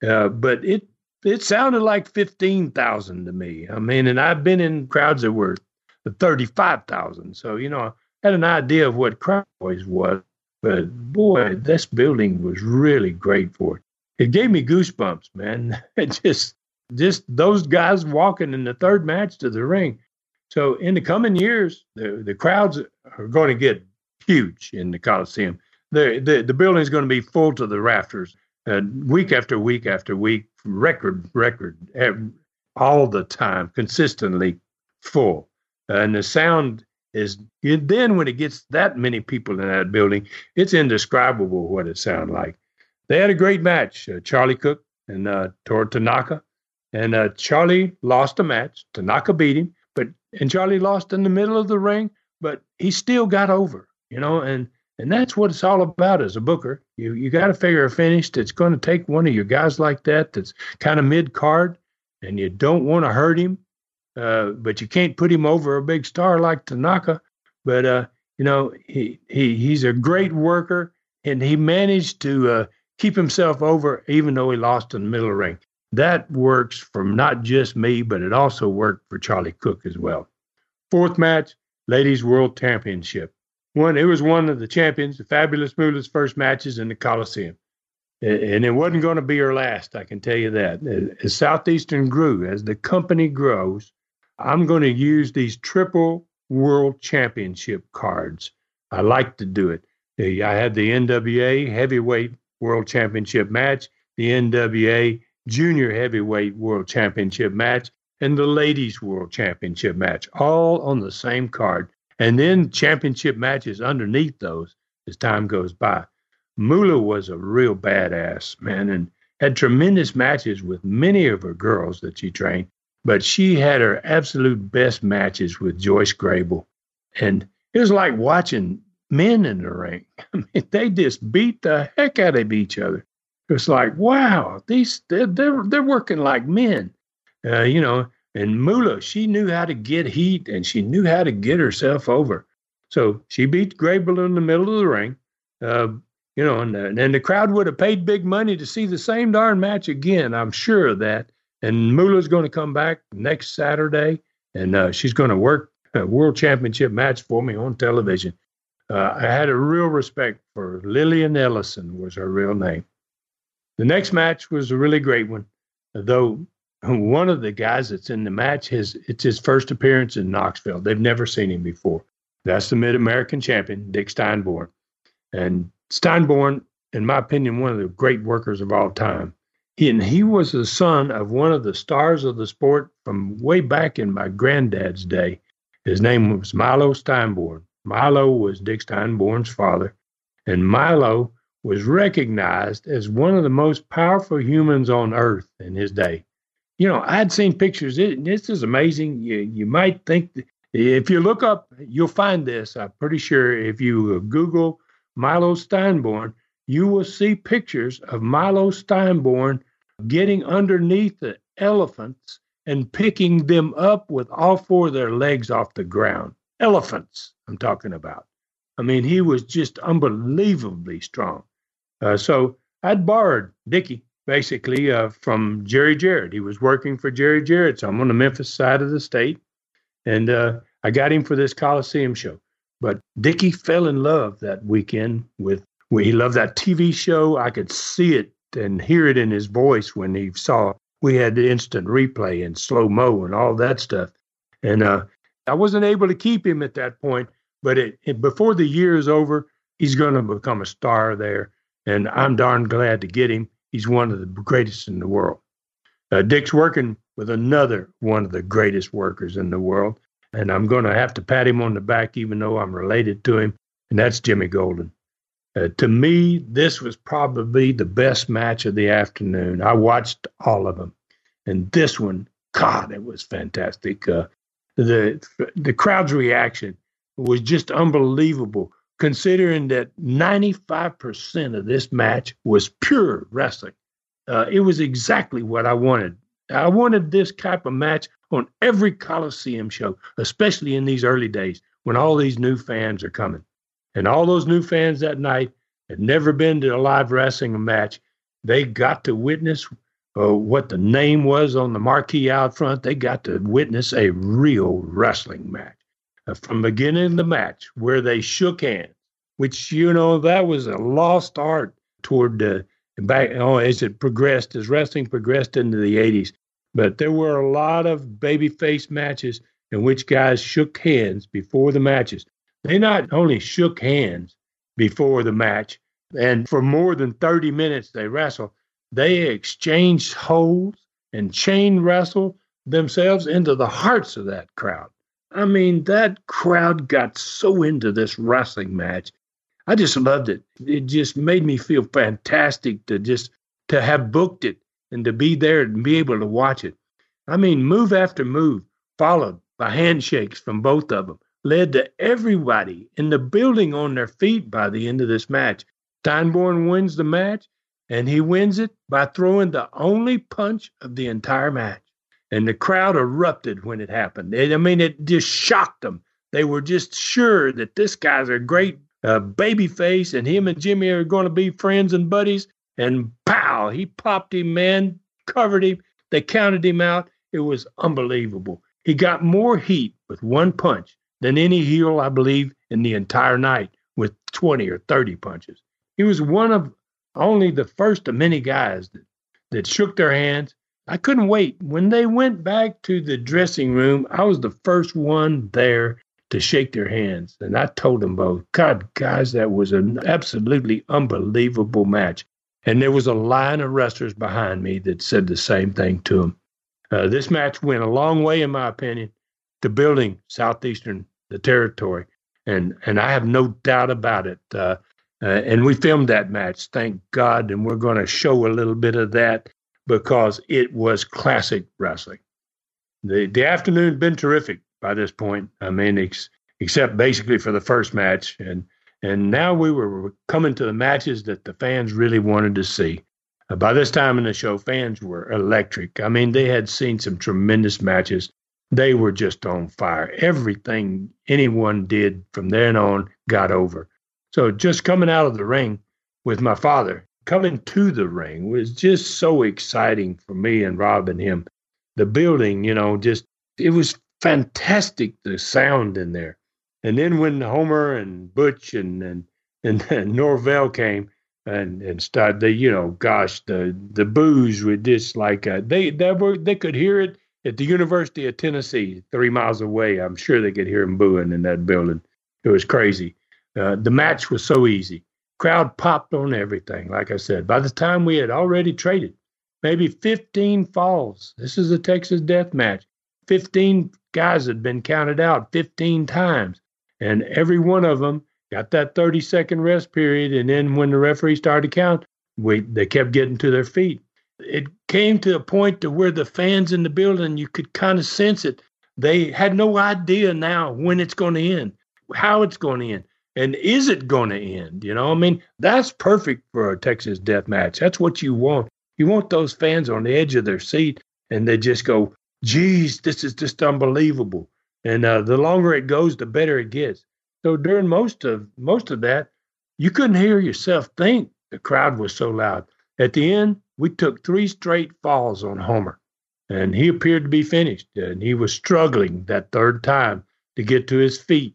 Uh, but it it sounded like 15,000 to me. I mean, and I've been in crowds that were 35,000. So, you know, I had an idea of what crowd noise was. But boy, this building was really great for it. It gave me goosebumps, man. It just, just those guys walking in the third match to the ring. So in the coming years, the, the crowds are going to get huge in the Coliseum. The, the, the building is going to be full to the rafters uh, week after week after week, record, record, all the time, consistently full. And the sound is then when it gets that many people in that building, it's indescribable what it sounds like. They had a great match, uh, Charlie Cook and uh, Toru Tanaka, and uh, Charlie lost a match. Tanaka beat him, and Charlie lost in the middle of the ring, but he still got over, you know, and and that's what it's all about as a booker. You you got to figure a finish that's going to take one of your guys like that that's kind of mid card, and you don't want to hurt him, uh, but you can't put him over a big star like Tanaka. But uh, you know he he he's a great worker, and he managed to uh, keep himself over even though he lost in the middle of the ring. That works for not just me, but it also worked for Charlie Cook as well. Fourth match, Ladies World Championship one it was one of the champions, the Fabulous Moolah's first matches in the Coliseum. And it wasn't going to be her last, I can tell you that. As Southeastern grew, as the company grows, I'm going to use these triple world championship cards. I like to do it. I had the NWA heavyweight world championship match, the NWA junior heavyweight world championship match, and the ladies world championship match, all on the same card and then championship matches underneath those as time goes by. Moolah was a real badass, man, and had tremendous matches with many of her girls that she trained, but she had her absolute best matches with Joyce Grable. And it was like watching men in the ring. I mean, they just beat the heck out of each other. It was like, wow, these they're they're, they're working like men. Uh, you know, and Moolah, she knew how to get heat and she knew how to get herself over. So she beat Grable in the middle of the ring. Uh, you know, and, and the crowd would have paid big money to see the same darn match again. I'm sure of that. And Moolah's going to come back next Saturday, and uh, she's going to work a world championship match for me on television. Uh, I had a real respect for Lillian Ellison was her real name. The next match was a really great one, though one of the guys that's in the match his it's his first appearance in Knoxville. They've never seen him before. That's the Mid American champion, Dick Steinborn. And Steinborn, in my opinion, one of the great workers of all time. He, and he was the son of one of the stars of the sport from way back in my granddad's day. His name was Milo Steinborn. Milo was Dick Steinborn's father, and Milo was recognized as one of the most powerful humans on earth in his day you know, I'd seen pictures. It, this is amazing. You, you might think if you look up, you'll find this. I'm pretty sure if you Google Milo Steinborn, you will see pictures of Milo Steinborn getting underneath the elephants and picking them up with all four of their legs off the ground. Elephants, I'm talking about. I mean, he was just unbelievably strong. Uh, so I'd borrowed Dickie basically uh, from Jerry Jarrett. He was working for Jerry Jarrett. So I'm on the Memphis side of the state. And uh, I got him for this Coliseum show. But Dickie fell in love that weekend with, well, he loved that TV show. I could see it and hear it in his voice when he saw we had the instant replay and slow mo and all that stuff. And uh, I wasn't able to keep him at that point, but it, it, before the year is over, he's going to become a star there. And I'm darn glad to get him. He's one of the greatest in the world. Uh, Dick's working with another one of the greatest workers in the world. And I'm going to have to pat him on the back, even though I'm related to him. And that's Jimmy Golden. Uh, to me, this was probably the best match of the afternoon. I watched all of them, and this one, God, it was fantastic. Uh, the the crowd's reaction was just unbelievable, considering that 95% of this match was pure wrestling. Uh, it was exactly what I wanted. I wanted this type of match on every Coliseum show, especially in these early days when all these new fans are coming. And all those new fans that night had never been to a live wrestling match. They got to witness uh, what the name was on the marquee out front. They got to witness a real wrestling match from beginning of the match where they shook hands, which you know that was a lost art toward the back oh, as it progressed, as wrestling progressed into the 80s. But there were a lot of babyface matches in which guys shook hands before the matches. They not only shook hands before the match, and for more than 30 minutes they wrestled. They exchanged holds and chain wrestled themselves into the hearts of that crowd. I mean, that crowd got so into this wrestling match. I just loved it. It just made me feel fantastic to just to have booked it and to be there and be able to watch it. I mean, move after move, followed by handshakes from both of them led to everybody in the building on their feet by the end of this match. Steinborn wins the match, and he wins it by throwing the only punch of the entire match. And the crowd erupted when it happened. I mean, it just shocked them. They were just sure that this guy's a great uh, baby face, and him and Jimmy are going to be friends and buddies. And pow, he popped him, man, covered him. They counted him out. It was unbelievable. He got more heat with one punch than any heel, I believe, in the entire night with 20 or 30 punches. He was one of only the first of many guys that, that shook their hands. I couldn't wait. When they went back to the dressing room, I was the first one there to shake their hands. And I told them both, God, guys, that was an absolutely unbelievable match. And there was a line of wrestlers behind me that said the same thing to them. Uh, this match went a long way, in my opinion, to building Southeastern the territory, and and I have no doubt about it. Uh, uh, and we filmed that match, thank God, and we're going to show a little bit of that because it was classic wrestling. The the afternoon been terrific by this point. I mean, ex, except basically for the first match, and and now we were coming to the matches that the fans really wanted to see. Uh, by this time in the show, fans were electric. I mean, they had seen some tremendous matches they were just on fire. Everything anyone did from then on got over. So just coming out of the ring with my father, coming to the ring was just so exciting for me and Rob and him. The building, you know, just it was fantastic the sound in there. And then when Homer and Butch and and and, Norvell came and and started, they you know, gosh, the the boos were just like uh, they they were they could hear it at the University of Tennessee, three miles away. I'm sure they could hear him booing in that building. It was crazy. Uh, the match was so easy. Crowd popped on everything. Like I said, by the time we had already traded, maybe 15 falls. This is a Texas death match. 15 guys had been counted out 15 times, and every one of them got that 30 second rest period. And then when the referee started to count, we they kept getting to their feet it came to a point to where the fans in the building you could kind of sense it they had no idea now when it's going to end how it's going to end And is it going to end? You know, I mean, that's perfect for a Texas death match. That's what you want. You want those fans on the edge of their seat and they just go, geez, this is just unbelievable. And uh, the longer it goes, the better it gets. So during most of most of that, you couldn't hear yourself think. The crowd was so loud. At the end, we took three straight falls on Homer, and he appeared to be finished. And he was struggling that third time to get to his feet,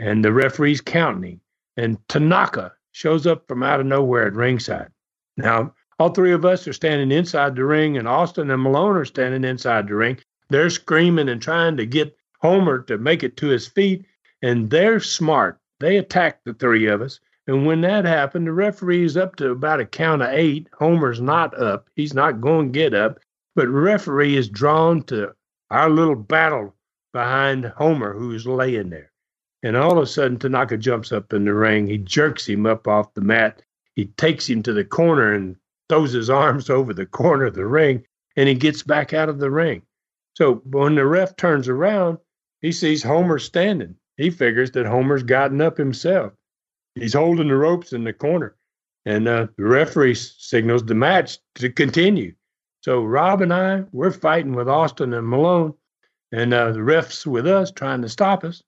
and the referee's counting. And Tanaka shows up from out of nowhere at ringside. Now, all three of us are standing inside the ring, and Austin and Malone are standing inside the ring. They're screaming and trying to get Homer to make it to his feet, and they're smart. They attack the three of us. And when that happened, the referee's up to about a count of eight. Homer's not up. He's not going to get up. But referee is drawn to our little battle behind Homer, who's laying there. And all of a sudden, Tanaka jumps up in the ring. He jerks him up off the mat. He takes him to the corner and throws his arms over the corner of the ring, and he gets back out of the ring. So when the ref turns around, he sees Homer standing. He figures that Homer's gotten up himself he's holding the ropes in the corner, and uh, the referee signals the match to continue. So Rob and I, we're fighting with Austin and Malone, and uh, the ref's with us trying to stop us,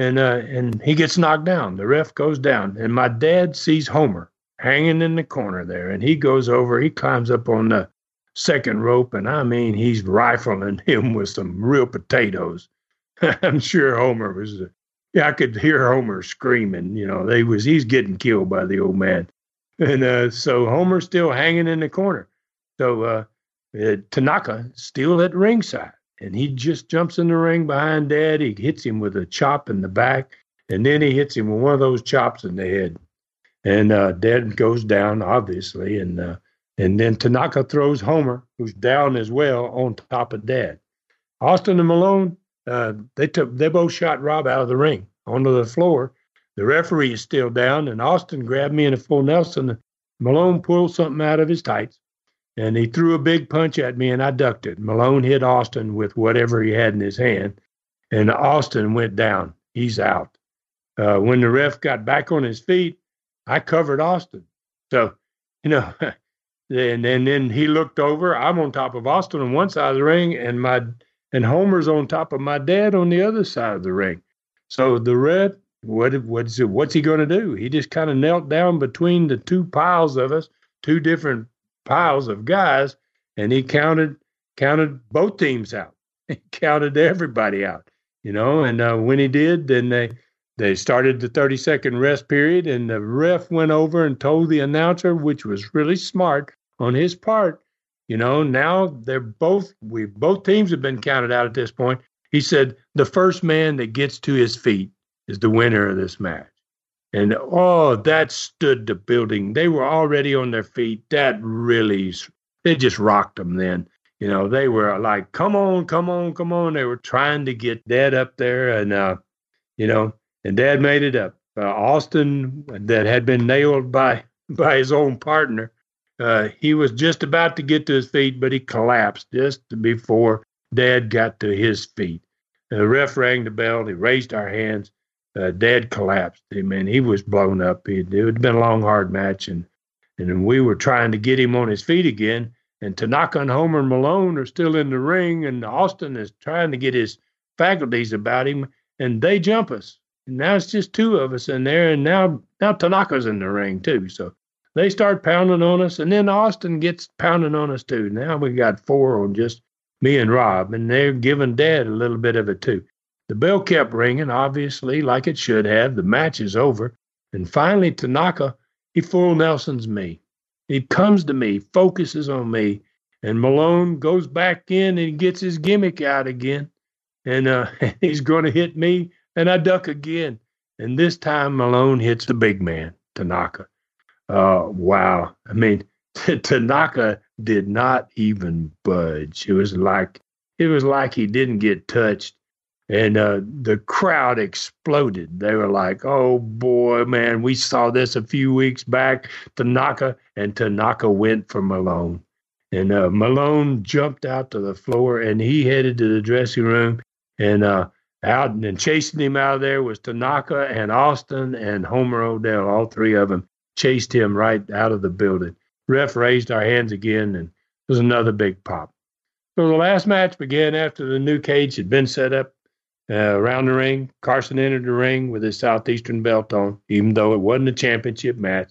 and uh, and he gets knocked down. The ref goes down, and my dad sees Homer hanging in the corner there, and he goes over, he climbs up on the second rope, and I mean he's rifling him with some real potatoes. I'm sure Homer was yeah, I could hear Homer screaming. You know, they was he's getting killed by the old man, and uh, so Homer's still hanging in the corner. So uh, Tanaka still at ringside, and he just jumps in the ring behind Dad. He hits him with a chop in the back, and then he hits him with one of those chops in the head, and uh, Dad goes down obviously, and uh, and then Tanaka throws Homer, who's down as well, on top of Dad. Austin and Malone uh, they took they both shot Rob out of the ring onto the floor. The referee is still down, and Austin grabbed me in a full Nelson. Malone pulled something out of his tights, and he threw a big punch at me, and I ducked it. Malone hit Austin with whatever he had in his hand, and Austin went down. He's out. Uh, when the ref got back on his feet, I covered Austin. So, you know, and, and then he looked over. I'm on top of Austin on one side of the ring, and my and Homer's on top of my dad on the other side of the ring. So the ref, what what's what's he going to do? He just kind of knelt down between the two piles of us, two different piles of guys, and he counted counted both teams out. He counted everybody out, you know. And uh, when he did, then they they started the 30 second rest period, and the ref went over and told the announcer, which was really smart on his part, you know, now they're both we both teams have been counted out at this point. He said the first man that gets to his feet is the winner of this match. And oh, that stood the building. They were already on their feet. That really it just rocked them then. You know, they were like, come on, come on, come on. They were trying to get Dad up there and uh, you know, and Dad made it up. Uh, Austin that had been nailed by by his own partner uh, he was just about to get to his feet, but he collapsed just before Dad got to his feet. The ref rang the bell. He raised our hands. Uh, Dad collapsed. I mean, he was blown up. It had been a long, hard match, and and we were trying to get him on his feet again. And Tanaka and Homer and Malone are still in the ring, and Austin is trying to get his faculties about him, and they jump us. And now it's just two of us in there, and now now Tanaka's in the ring too. So they start pounding on us, and then Austin gets pounding on us too. Now we got four on just me and Rob, and they're giving Dad a little bit of it too. The bell kept ringing, obviously, like it should have. The match is over. And finally, Tanaka, he full Nelson's me. He comes to me, focuses on me, and Malone goes back in and gets his gimmick out again. And uh, he's going to hit me, and I duck again. And this time, Malone hits the big man, Tanaka. Uh, wow. I mean, Tanaka did not even budge. It was like it was like he didn't get touched, and uh, the crowd exploded. They were like, "Oh boy, man, we saw this a few weeks back." Tanaka and Tanaka went for Malone, and uh, Malone jumped out to the floor and he headed to the dressing room, and uh, out and chasing him out of there was Tanaka and Austin and Homer Odell. All three of them chased him right out of the building. Ref raised our hands again, and it was another big pop. So the last match began after the new cage had been set up uh, around the ring. Carson entered the ring with his Southeastern belt on, even though it wasn't a championship match.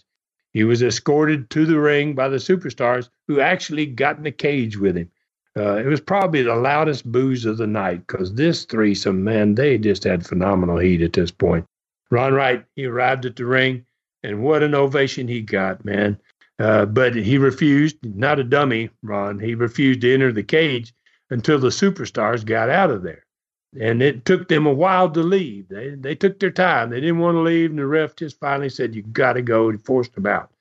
He was escorted to the ring by the superstars who actually got in the cage with him. Uh, it was probably the loudest boos of the night because this threesome, man, they just had phenomenal heat at this point. Ron Wright, he arrived at the ring, and what an ovation he got, man. Uh, but he refused, not a dummy, Ron, he refused to enter the cage until the superstars got out of there. And it took them a while to leave. They, they took their time. They didn't want to leave, and the ref just finally said, You got to go. He forced them out.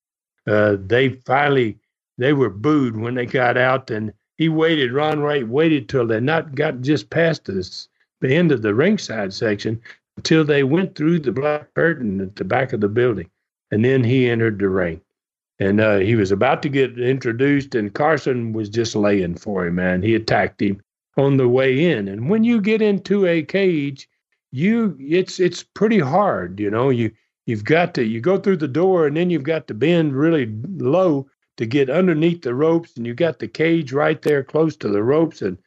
Uh, they finally, they were booed when they got out, and he waited. Ron Wright waited till they not got just past this, the end of the ringside section until they went through the black curtain at the back of the building, and then he entered the ring. And uh, he was about to get introduced, and Carson was just laying for him. Man, he attacked him on the way in. And when you get into a cage, you it's it's pretty hard. You know, you you've got to you go through the door, and then you've got to bend really low to get underneath the ropes, and you got the cage right there close to the ropes, and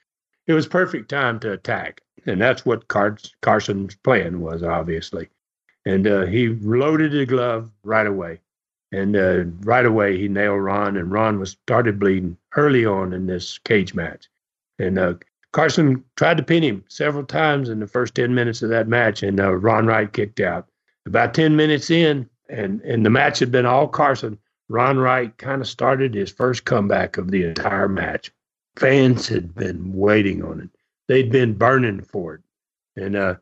it was perfect time to attack. And that's what Car- Carson's plan was, obviously. And uh, he loaded the glove right away. And uh, right away, he nailed Ron, and Ron was started bleeding early on in this cage match. And uh, Carson tried to pin him several times in the first 10 minutes of that match, and uh, Ron Wright kicked out. About 10 minutes in, and, and the match had been all Carson, Ron Wright kind of started his first comeback of the entire match. Fans had been waiting on it. They'd been burning for it. And uh,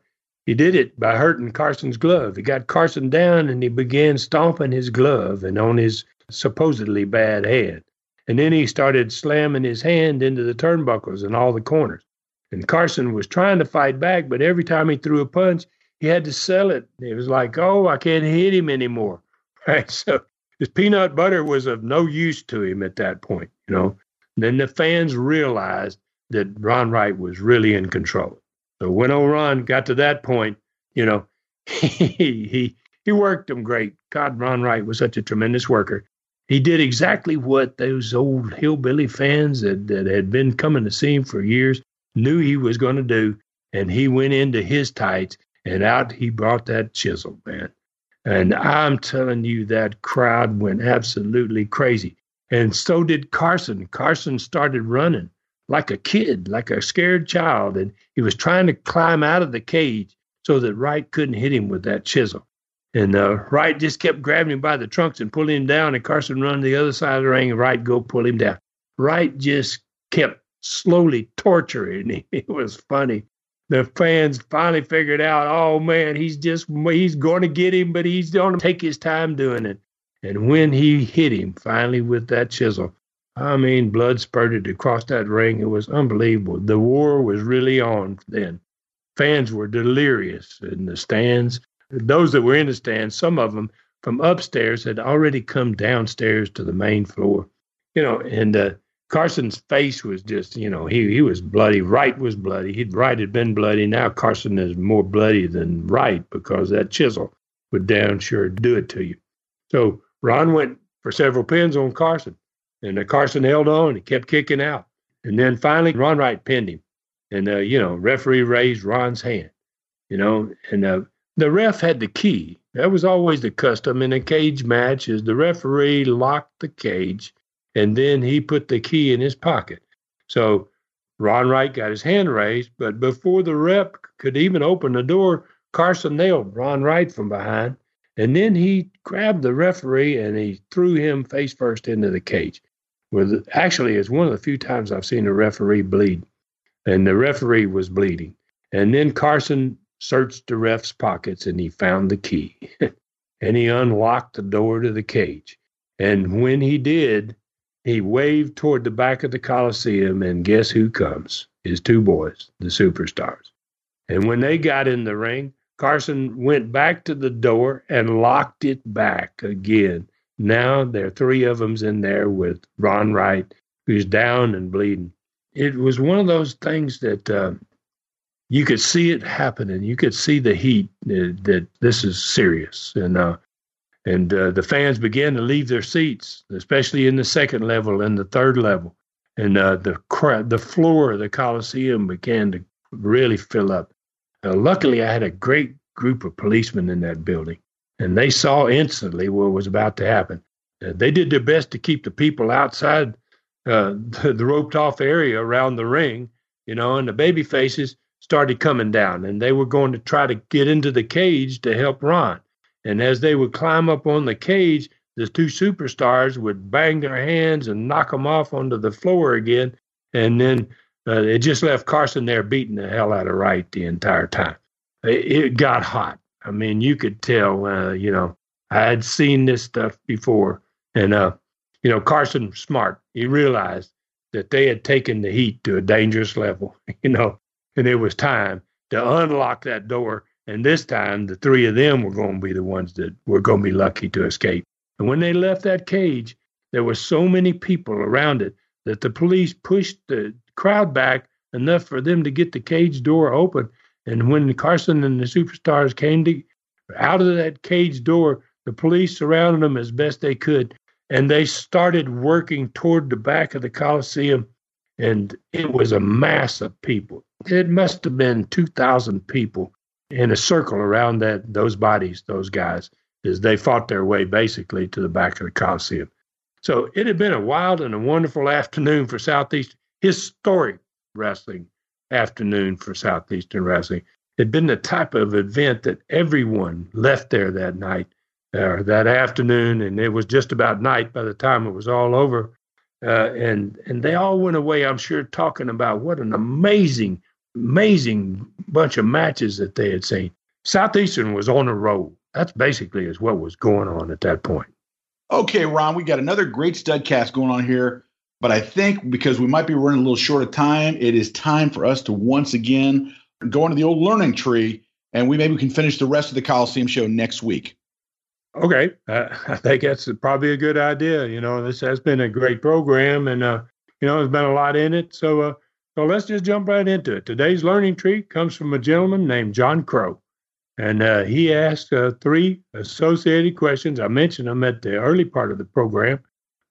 he did it by hurting Carson's glove. He got Carson down and he began stomping his glove and on his supposedly bad hand. And then he started slamming his hand into the turnbuckles and all the corners. And Carson was trying to fight back, but every time he threw a punch, he had to sell it. It was like, oh, I can't hit him anymore. Right. So his peanut butter was of no use to him at that point, you know. And then the fans realized that Ron Wright was really in control. So when Ron got to that point, you know, he he he worked them great. God, Ron Wright was such a tremendous worker. He did exactly what those old hillbilly fans that, that had been coming to see him for years knew he was going to do. And he went into his tights and out he brought that chisel, man. And I'm telling you, that crowd went absolutely crazy. And so did Carson. Carson started running like a kid, like a scared child. And he was trying to climb out of the cage so that Wright couldn't hit him with that chisel. And uh, Wright just kept grabbing him by the trunks and pulling him down. And Carson run to the other side of the ring, and Wright go pull him down. Wright just kept slowly torturing him. It was funny the fans finally figured out, oh man, he's just he's going to get him, but he's going to take his time doing it. And when he hit him finally with that chisel, I mean, blood spurted across that ring. It was unbelievable. The war was really on then. Fans were delirious in the stands. Those that were in the stands, some of them from upstairs had already come downstairs to the main floor. You know, and uh, Carson's face was just, you know, he he was bloody. Wright was bloody. He'd Wright had been bloody. Now Carson is more bloody than Wright because that chisel would down sure do it to you. So Ron went for several pins on Carson, and uh, Carson held on. He kept kicking out, and then finally Ron Wright pinned him, and uh, you know, referee raised Ron's hand, you know, and uh, the ref had the key. That was always the custom in a cage match. Is the referee locked the cage and then he put the key in his pocket. So Ron Wright got his hand raised, but before the rep could even open the door, Carson nailed Ron Wright from behind, and then he grabbed the referee and he threw him face first into the cage. Well, actually, it's one of the few times I've seen a referee bleed, and the referee was bleeding. And then Carson searched the ref's pockets and he found the key, and he unlocked the door to the cage. And when he did, he waved toward the back of the Coliseum, and guess who comes? His two boys, the superstars. And when they got in the ring, Carson went back to the door and locked it back again. Now there are three of them's in there with Ron Wright, who's down and bleeding. It was one of those things that uh, you could see it happening. You could see the heat uh, that this is serious, and uh, and uh, the fans began to leave their seats, especially in the second level and the third level, and uh, the the floor of the Coliseum began to really fill up. Uh, luckily, I had a great group of policemen in that building, and they saw instantly what was about to happen. Uh, they did their best to keep the people outside the, the roped off area around the ring, you know, and the baby faces started coming down and they were going to try to get into the cage to help Ron. And as they would climb up on the cage, the two superstars would bang their hands and knock them off onto the floor again. And then uh, it just left Carson there beating the hell out of Wright the entire time. It, it got hot. I mean, you could tell, uh, you know, I had seen this stuff before. And, uh, you know, Carson smart. He realized that they had taken the heat to a dangerous level, you know, and it was time to unlock that door. And this time, the three of them were going to be the ones that were going to be lucky to escape. And when they left that cage, there were so many people around it that the police pushed the crowd back enough for them to get the cage door open. And when Carson and the superstars came to, out of that cage door, the police surrounded them as best they could. And they started working toward the back of the Coliseum. And it was a mass of people it must have been 2,000 people in a circle around that those bodies, those guys, as they fought their way basically to the back of the Coliseum. So it had been a wild and a wonderful afternoon for Southeast, historic wrestling afternoon for Southeastern Wrestling. It had been the type of event that everyone left there that night or that afternoon, and it was just about night by the time it was all over. Uh, and and they all went away, I'm sure, talking about what an amazing amazing bunch of matches that they had seen. Southeastern was on a roll. That's basically is what was going on at that point. Okay, Ron, we got another great studcast going on here, but I think because we might be running a little short of time, it is time for us to once again go into the old learning tree, and we maybe can finish the rest of the Coliseum show next week. Okay, uh, I think that's probably a good idea. You know, this has been a great program, and uh, you know, there's been a lot in it. So uh, so let's just jump right into it. Today's learning tree comes from a gentleman named John Crow. And uh, he asked uh, three associated questions. I mentioned them at the early part of the program,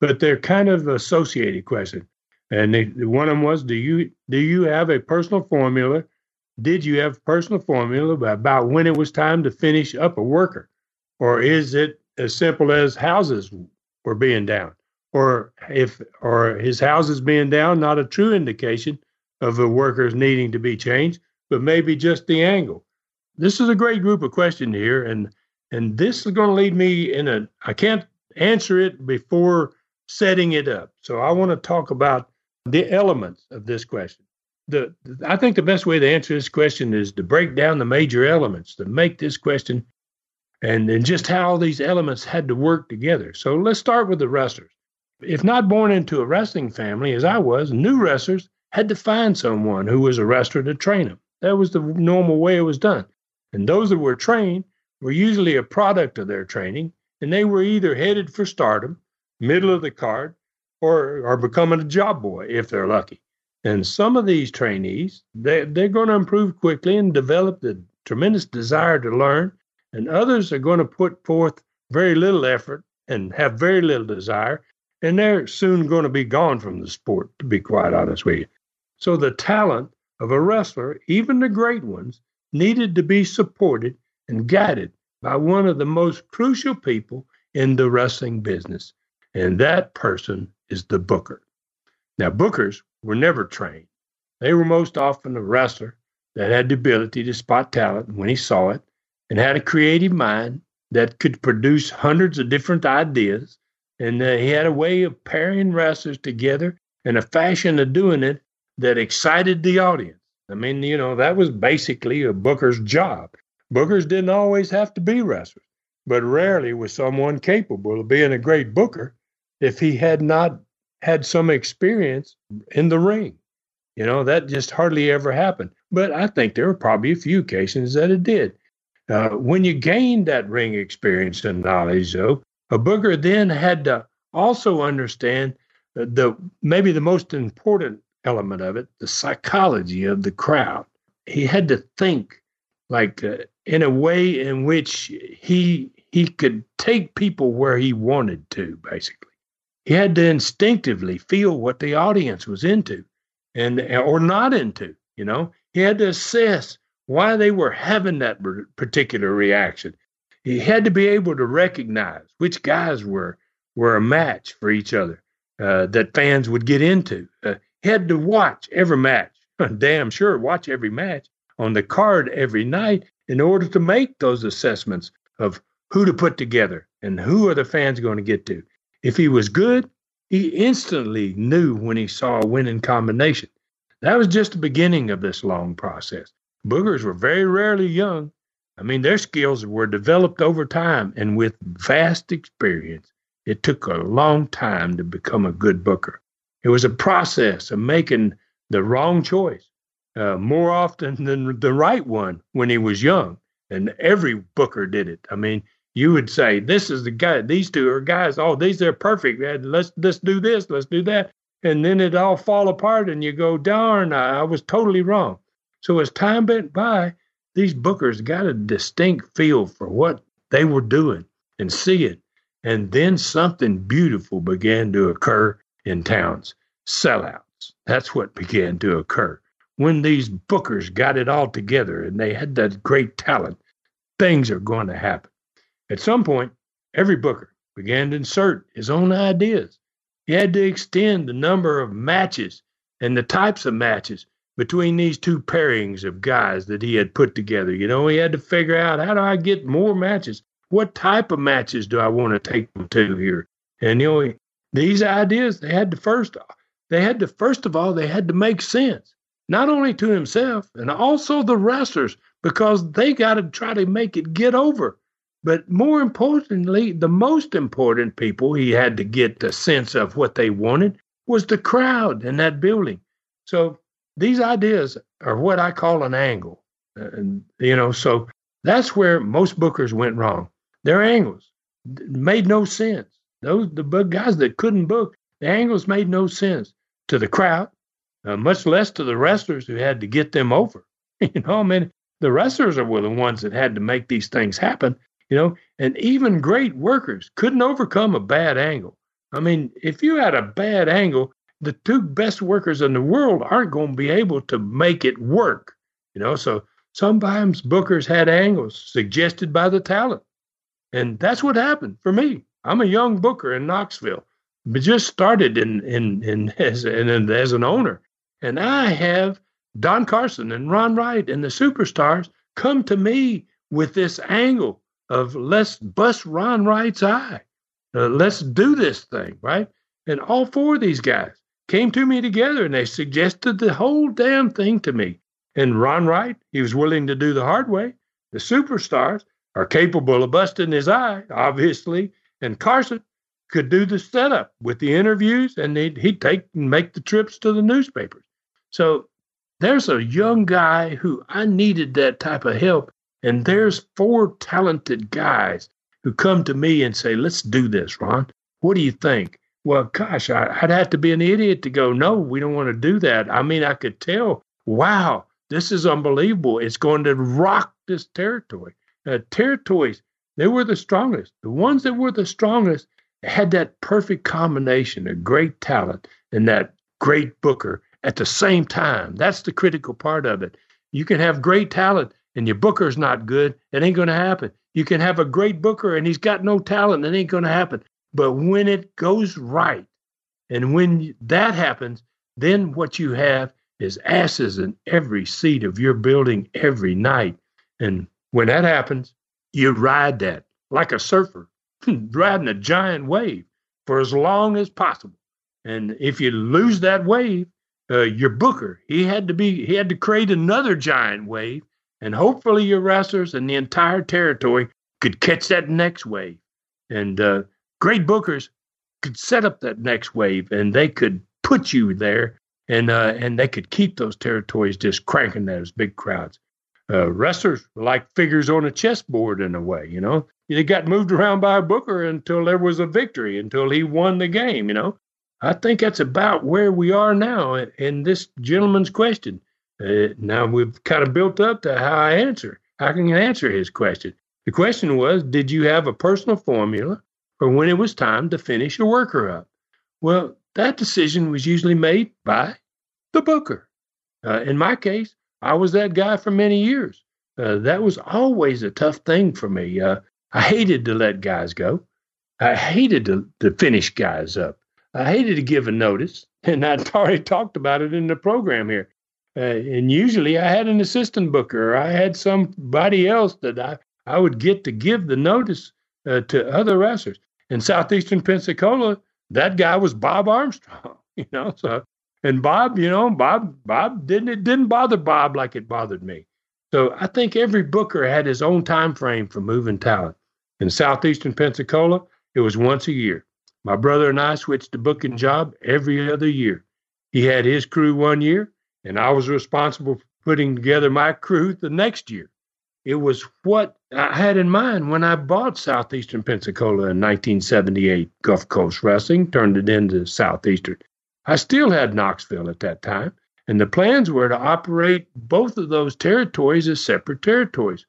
but they're kind of associated questions. And they, one of them was, do you do you have a personal formula? Did you have personal formula about when it was time to finish up a worker, or is it as simple as houses were being down, or if or his houses being down not a true indication of the workers needing to be changed, but maybe just the angle. This is a great group of questions here, and and this is going to lead me in a. I can't answer it before setting it up, so I want to talk about the elements of this question. The I think the best way to answer this question is to break down the major elements to make this question, and and just how these elements had to work together. So let's start with the wrestlers. If not born into a wrestling family, as I was, new wrestlers had to find someone who was a wrestler to train them. That was the normal way it was done. And those that were trained were usually a product of their training, and they were either headed for stardom, middle of the card, or are becoming a job boy if they're lucky. And some of these trainees, they, they're going to improve quickly and develop the tremendous desire to learn, and others are going to put forth very little effort and have very little desire, and they're soon going to be gone from the sport, to be quite honest with you. So the talent of a wrestler, even the great ones, needed to be supported and guided by one of the most crucial people in the wrestling business. And that person is the booker. Now, bookers were never trained. They were most often a wrestler that had the ability to spot talent when he saw it and had a creative mind that could produce hundreds of different ideas. And uh, he had a way of pairing wrestlers together and a fashion of doing it that excited the audience. I mean, you know, that was basically a booker's job. Bookers didn't always have to be wrestlers, but rarely was someone capable of being a great booker if he had not had some experience in the ring. You know, that just hardly ever happened. But I think there were probably a few occasions that it did. Uh, when you gained that ring experience and knowledge, though, a booker then had to also understand the maybe the most important element of it, the psychology of the crowd. he had to think like uh, in a way in which he he could take people where he wanted to basically. He had to instinctively feel what the audience was into and or not into you know? He had to assess why they were having that particular reaction. He had to be able to recognize which guys were were a match for each other uh, that fans would get into. Uh, had to watch every match damn sure watch every match on the card every night in order to make those assessments of who to put together and who are the fans going to get to. If he was good, he instantly knew when he saw a winning combination. That was just the beginning of this long process. Bookers were very rarely young. I mean, their skills were developed over time and with vast experience. It took a long time to become a good booker. It was a process of making the wrong choice uh, more often than the right one when he was young. And every booker did it. I mean, you would say, "This is the guy. These two are guys. Oh, these are perfect. Let's let's do this. Let's do that." And then it all fall apart, and you go, "Darn, I, I was totally wrong." So as time went by, these bookers got a distinct feel for what they were doing and see it. And then something beautiful began to occur in towns sellouts. That's what began to occur when these bookers got it all together and they had that great talent, things are going to happen. At some point, every booker began to insert his own ideas. He had to extend the number of matches and the types of matches between these two pairings of guys that he had put together. You know, he had to figure out how do I get more matches? What type of matches do I want to take them to here? And you know, these ideas they had to first they had to first of all they had to make sense not only to himself and also the wrestlers because they got to try to make it get over. But more importantly, the most important people he had to get a sense of what they wanted was the crowd in that building. So these ideas are what I call an angle. And, you know, so that's where most bookers went wrong. Their angles made no sense. Those the guys that couldn't book, the angles made no sense to the crowd, uh, much less to the wrestlers who had to get them over. you know, I mean, the wrestlers were the ones that had to make these things happen. You know, and even great workers couldn't overcome a bad angle. I mean, if you had a bad angle, the two best workers in the world aren't going to be able to make it work. You know, so sometimes bookers had angles suggested by the talent. And that's what happened for me. I'm a young booker in Knoxville, but just started in in in as in, as an owner. And I have Don Carson and Ron Wright and the superstars come to me with this angle of let's bust Ron Wright's eye. Uh, let's do this thing, right? And all four of these guys came to me together and they suggested the whole damn thing to me. And Ron Wright, he was willing to do the hard way. The superstars are capable of busting his eye, obviously. And Carson could do the setup with the interviews and he'd, he'd take and make the trips to the newspapers. So there's a young guy who I needed that type of help. And there's four talented guys who come to me and say, let's do this, Ron. What do you think? Well, gosh, I, would have to be an idiot to go, no, we don't want to do that. I mean, I could tell, wow, this is unbelievable. It's going to rock this territory. Uh, territories, they were the strongest. The ones that were the strongest had that perfect combination of great talent and that great booker at the same time. That's the critical part of it. You can have great talent and your booker's not good, it ain't going to happen. You can have a great booker and he's got no talent, it ain't going to happen. But when it goes right, and when that happens, then what you have is asses in every seat of your building every night. And when that happens, you ride that like a surfer, riding a giant wave for as long as possible. And if you lose that wave, uh, your booker. He had to be he had to create another giant wave, and hopefully your wrestlers and the entire territory could catch that next wave. And uh, great bookers could set up that next wave, and they could put you there, and uh, and they could keep those territories just cranking those big crowds. Uh, wrestlers were like figures on a chessboard in a way, you know. They got moved around by a booker until there was a victory, until he won the game, you know. I think that's about where we are now in this gentleman's question. Uh, now we've kind of built up to how I answer. How can I answer his question? The question was, did you have a personal formula for when it was time to finish a worker up? Well, that decision was usually made by the booker. Uh, in my case, I was that guy for many years. Uh, that was always a tough thing for me. Uh, I hated to let guys go. I hated to, to finish guys up. I hated to give a notice, and I'd already talked about it in the program here. Uh, and usually I had an assistant booker, or I had somebody else that I, I would get to give the notice uh, to other wrestlers. In southeastern Pensacola, that guy was Bob Armstrong, you know. So, and Bob, you know, Bob, Bob didn't it didn't bother Bob like it bothered me. So I think every booker had his own time frame for moving talent. In southeastern Pensacola, it was once a year. My brother and I switched the booking job every other year. He had his crew one year, and I was responsible for putting together my crew the next year. It was what I had in mind when I bought Southeastern Pensacola in 1978. Gulf Coast Wrestling turned it into Southeastern. I still had Knoxville at that time, and the plans were to operate both of those territories as separate territories.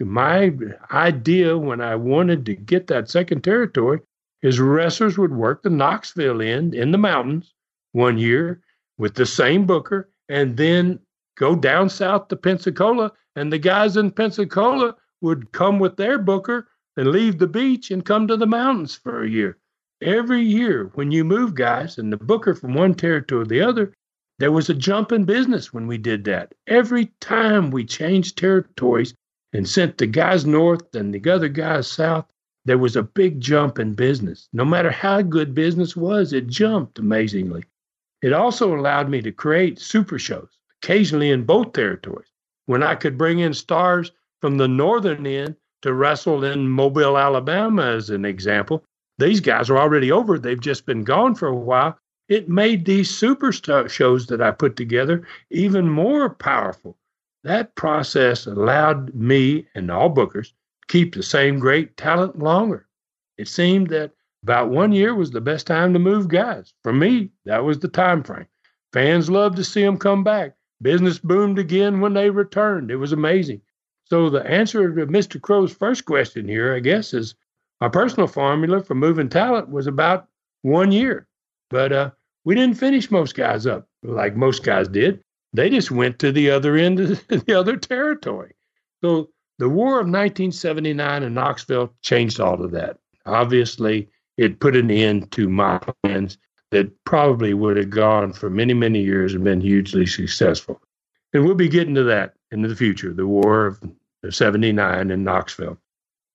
My idea when I wanted to get that second territory is wrestlers would work the Knoxville end in the mountains one year with the same booker and then go down south to Pensacola and the guys in Pensacola would come with their booker and leave the beach and come to the mountains for a year. Every year when you move guys and the booker from one territory to the other, there was a jump in business when we did that. Every time we changed territories and sent the guys north and the other guys south, there was a big jump in business. No matter how good business was, it jumped amazingly. It also allowed me to create super shows, occasionally in both territories, when I could bring in stars from the northern end to wrestle in Mobile, Alabama, as an example. These guys are already over, they've just been gone for a while. It made these super shows that I put together even more powerful. That process allowed me and all bookers to keep the same great talent longer. It seemed that about one year was the best time to move guys. For me, that was the time frame. Fans loved to see them come back. Business boomed again when they returned. It was amazing. So the answer to Mr. Crow's first question here, I guess, is my personal formula for moving talent was about one year. But uh, we didn't finish most guys up like most guys did. They just went to the other end of the other territory. So the War of 1979 in Knoxville changed all of that. Obviously, it put an end to my plans that probably would have gone for many, many years and been hugely successful. And we'll be getting to that in the future, the War of 79 in Knoxville.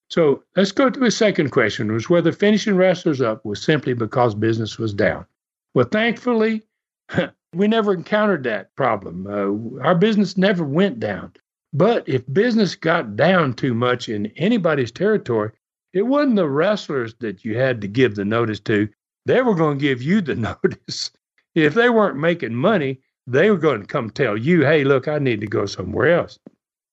So let's go to the second question, which was whether finishing wrestlers up was simply because business was down. Well, thankfully, we never encountered that problem. Uh, our business never went down. But if business got down too much in anybody's territory, it wasn't the wrestlers that you had to give the notice to. They were going to give you the notice. If they weren't making money, they were going to come tell you, hey, look, I need to go somewhere else.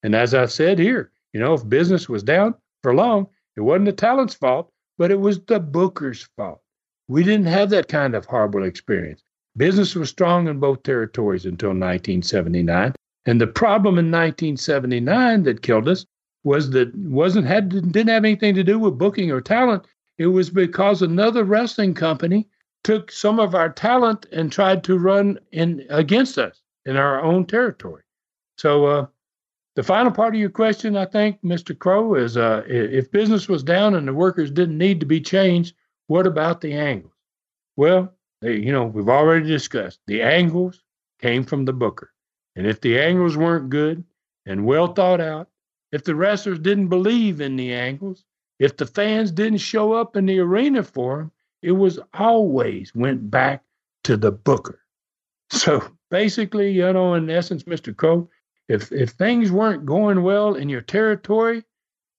And as I said here, you know, if business was down for long, it wasn't the talent's fault, but it was the booker's fault. We didn't have that kind of horrible experience. Business was strong in both territories until 1979. And the problem in 1979 that killed us was that wasn't had didn't have anything to do with booking or talent. It was because another wrestling company took some of our talent and tried to run in against us in our own territory. So uh, the final part of your question, I think, Mr. Crow, is uh, if business was down and the workers didn't need to be changed, what about the angles? Well, they, you know, we've already discussed the angles came from the booker. And if the angles weren't good and well thought out, if the wrestlers didn't believe in the angles, if the fans didn't show up in the arena for them, it was always went back to the booker. So basically, you know, in essence, Mr. Crow, if if things weren't going well in your territory,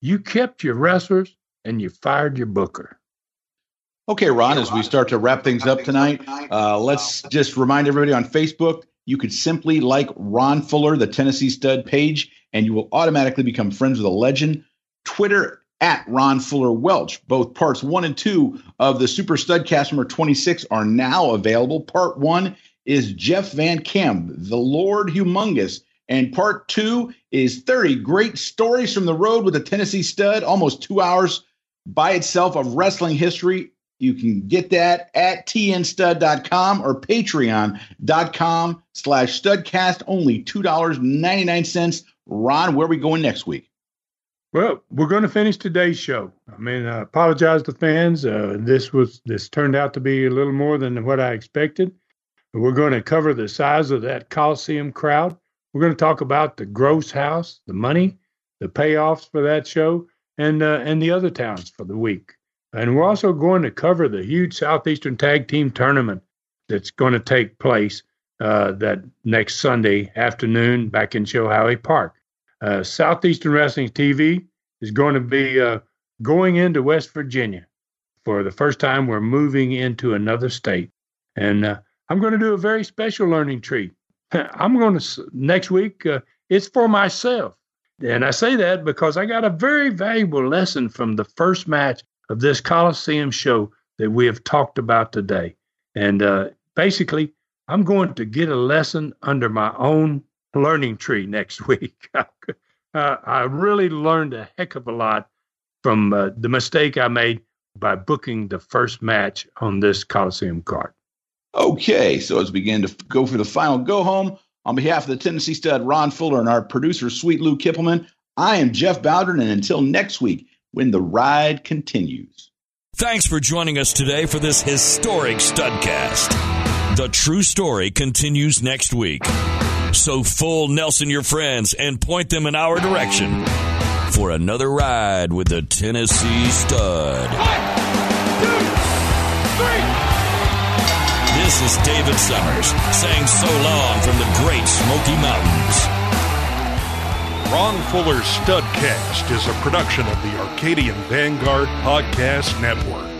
you kept your wrestlers and you fired your booker. Okay, Ron, as we start to wrap things up tonight, uh, let's just remind everybody on Facebook you could simply like Ron Fuller, the Tennessee Stud page, and you will automatically become friends with a legend. Twitter at Ron Fuller Welch. Both parts one and two of the Super Studcast number 26 are now available. Part one is Jeff Van Camp, the Lord Humongous. And part two is 30 great stories from the road with the Tennessee stud, almost two hours by itself of wrestling history. You can get that at tnstud.com or patreon.com slash studcast, only $2.99. Ron, where are we going next week? Well, we're going to finish today's show. I mean, I apologize to fans. Uh, this was this turned out to be a little more than what I expected. We're going to cover the size of that Coliseum crowd. We're going to talk about the Gross House, the money, the payoffs for that show, and uh, and the other towns for the week. And we're also going to cover the huge Southeastern Tag Team Tournament that's going to take place uh, that next Sunday afternoon back in Chilhowee Park. Uh, Southeastern Wrestling TV is going to be uh, going into West Virginia for the first time. We're moving into another state, and uh, I'm going to do a very special learning treat. I'm going to next week. Uh, it's for myself, and I say that because I got a very valuable lesson from the first match of this Coliseum show that we have talked about today. And uh, basically, I'm going to get a lesson under my own learning tree next week. uh, I really learned a heck of a lot from uh, the mistake I made by booking the first match on this Coliseum card. Okay, so as we begin to go for the final go home, on behalf of the Tennessee stud Ron Fuller and our producer Sweet Lou Kippelman, I am Jeff Bowdren, and until next week, when the ride continues. Thanks for joining us today for this historic studcast. The true story continues next week. So fool Nelson your friends and point them in our direction for another ride with the Tennessee Stud. One, two, three. This is David Summers saying so long from the great Smoky Mountains. Ron Fuller's Studcast is a production of the Arcadian Vanguard Podcast Network.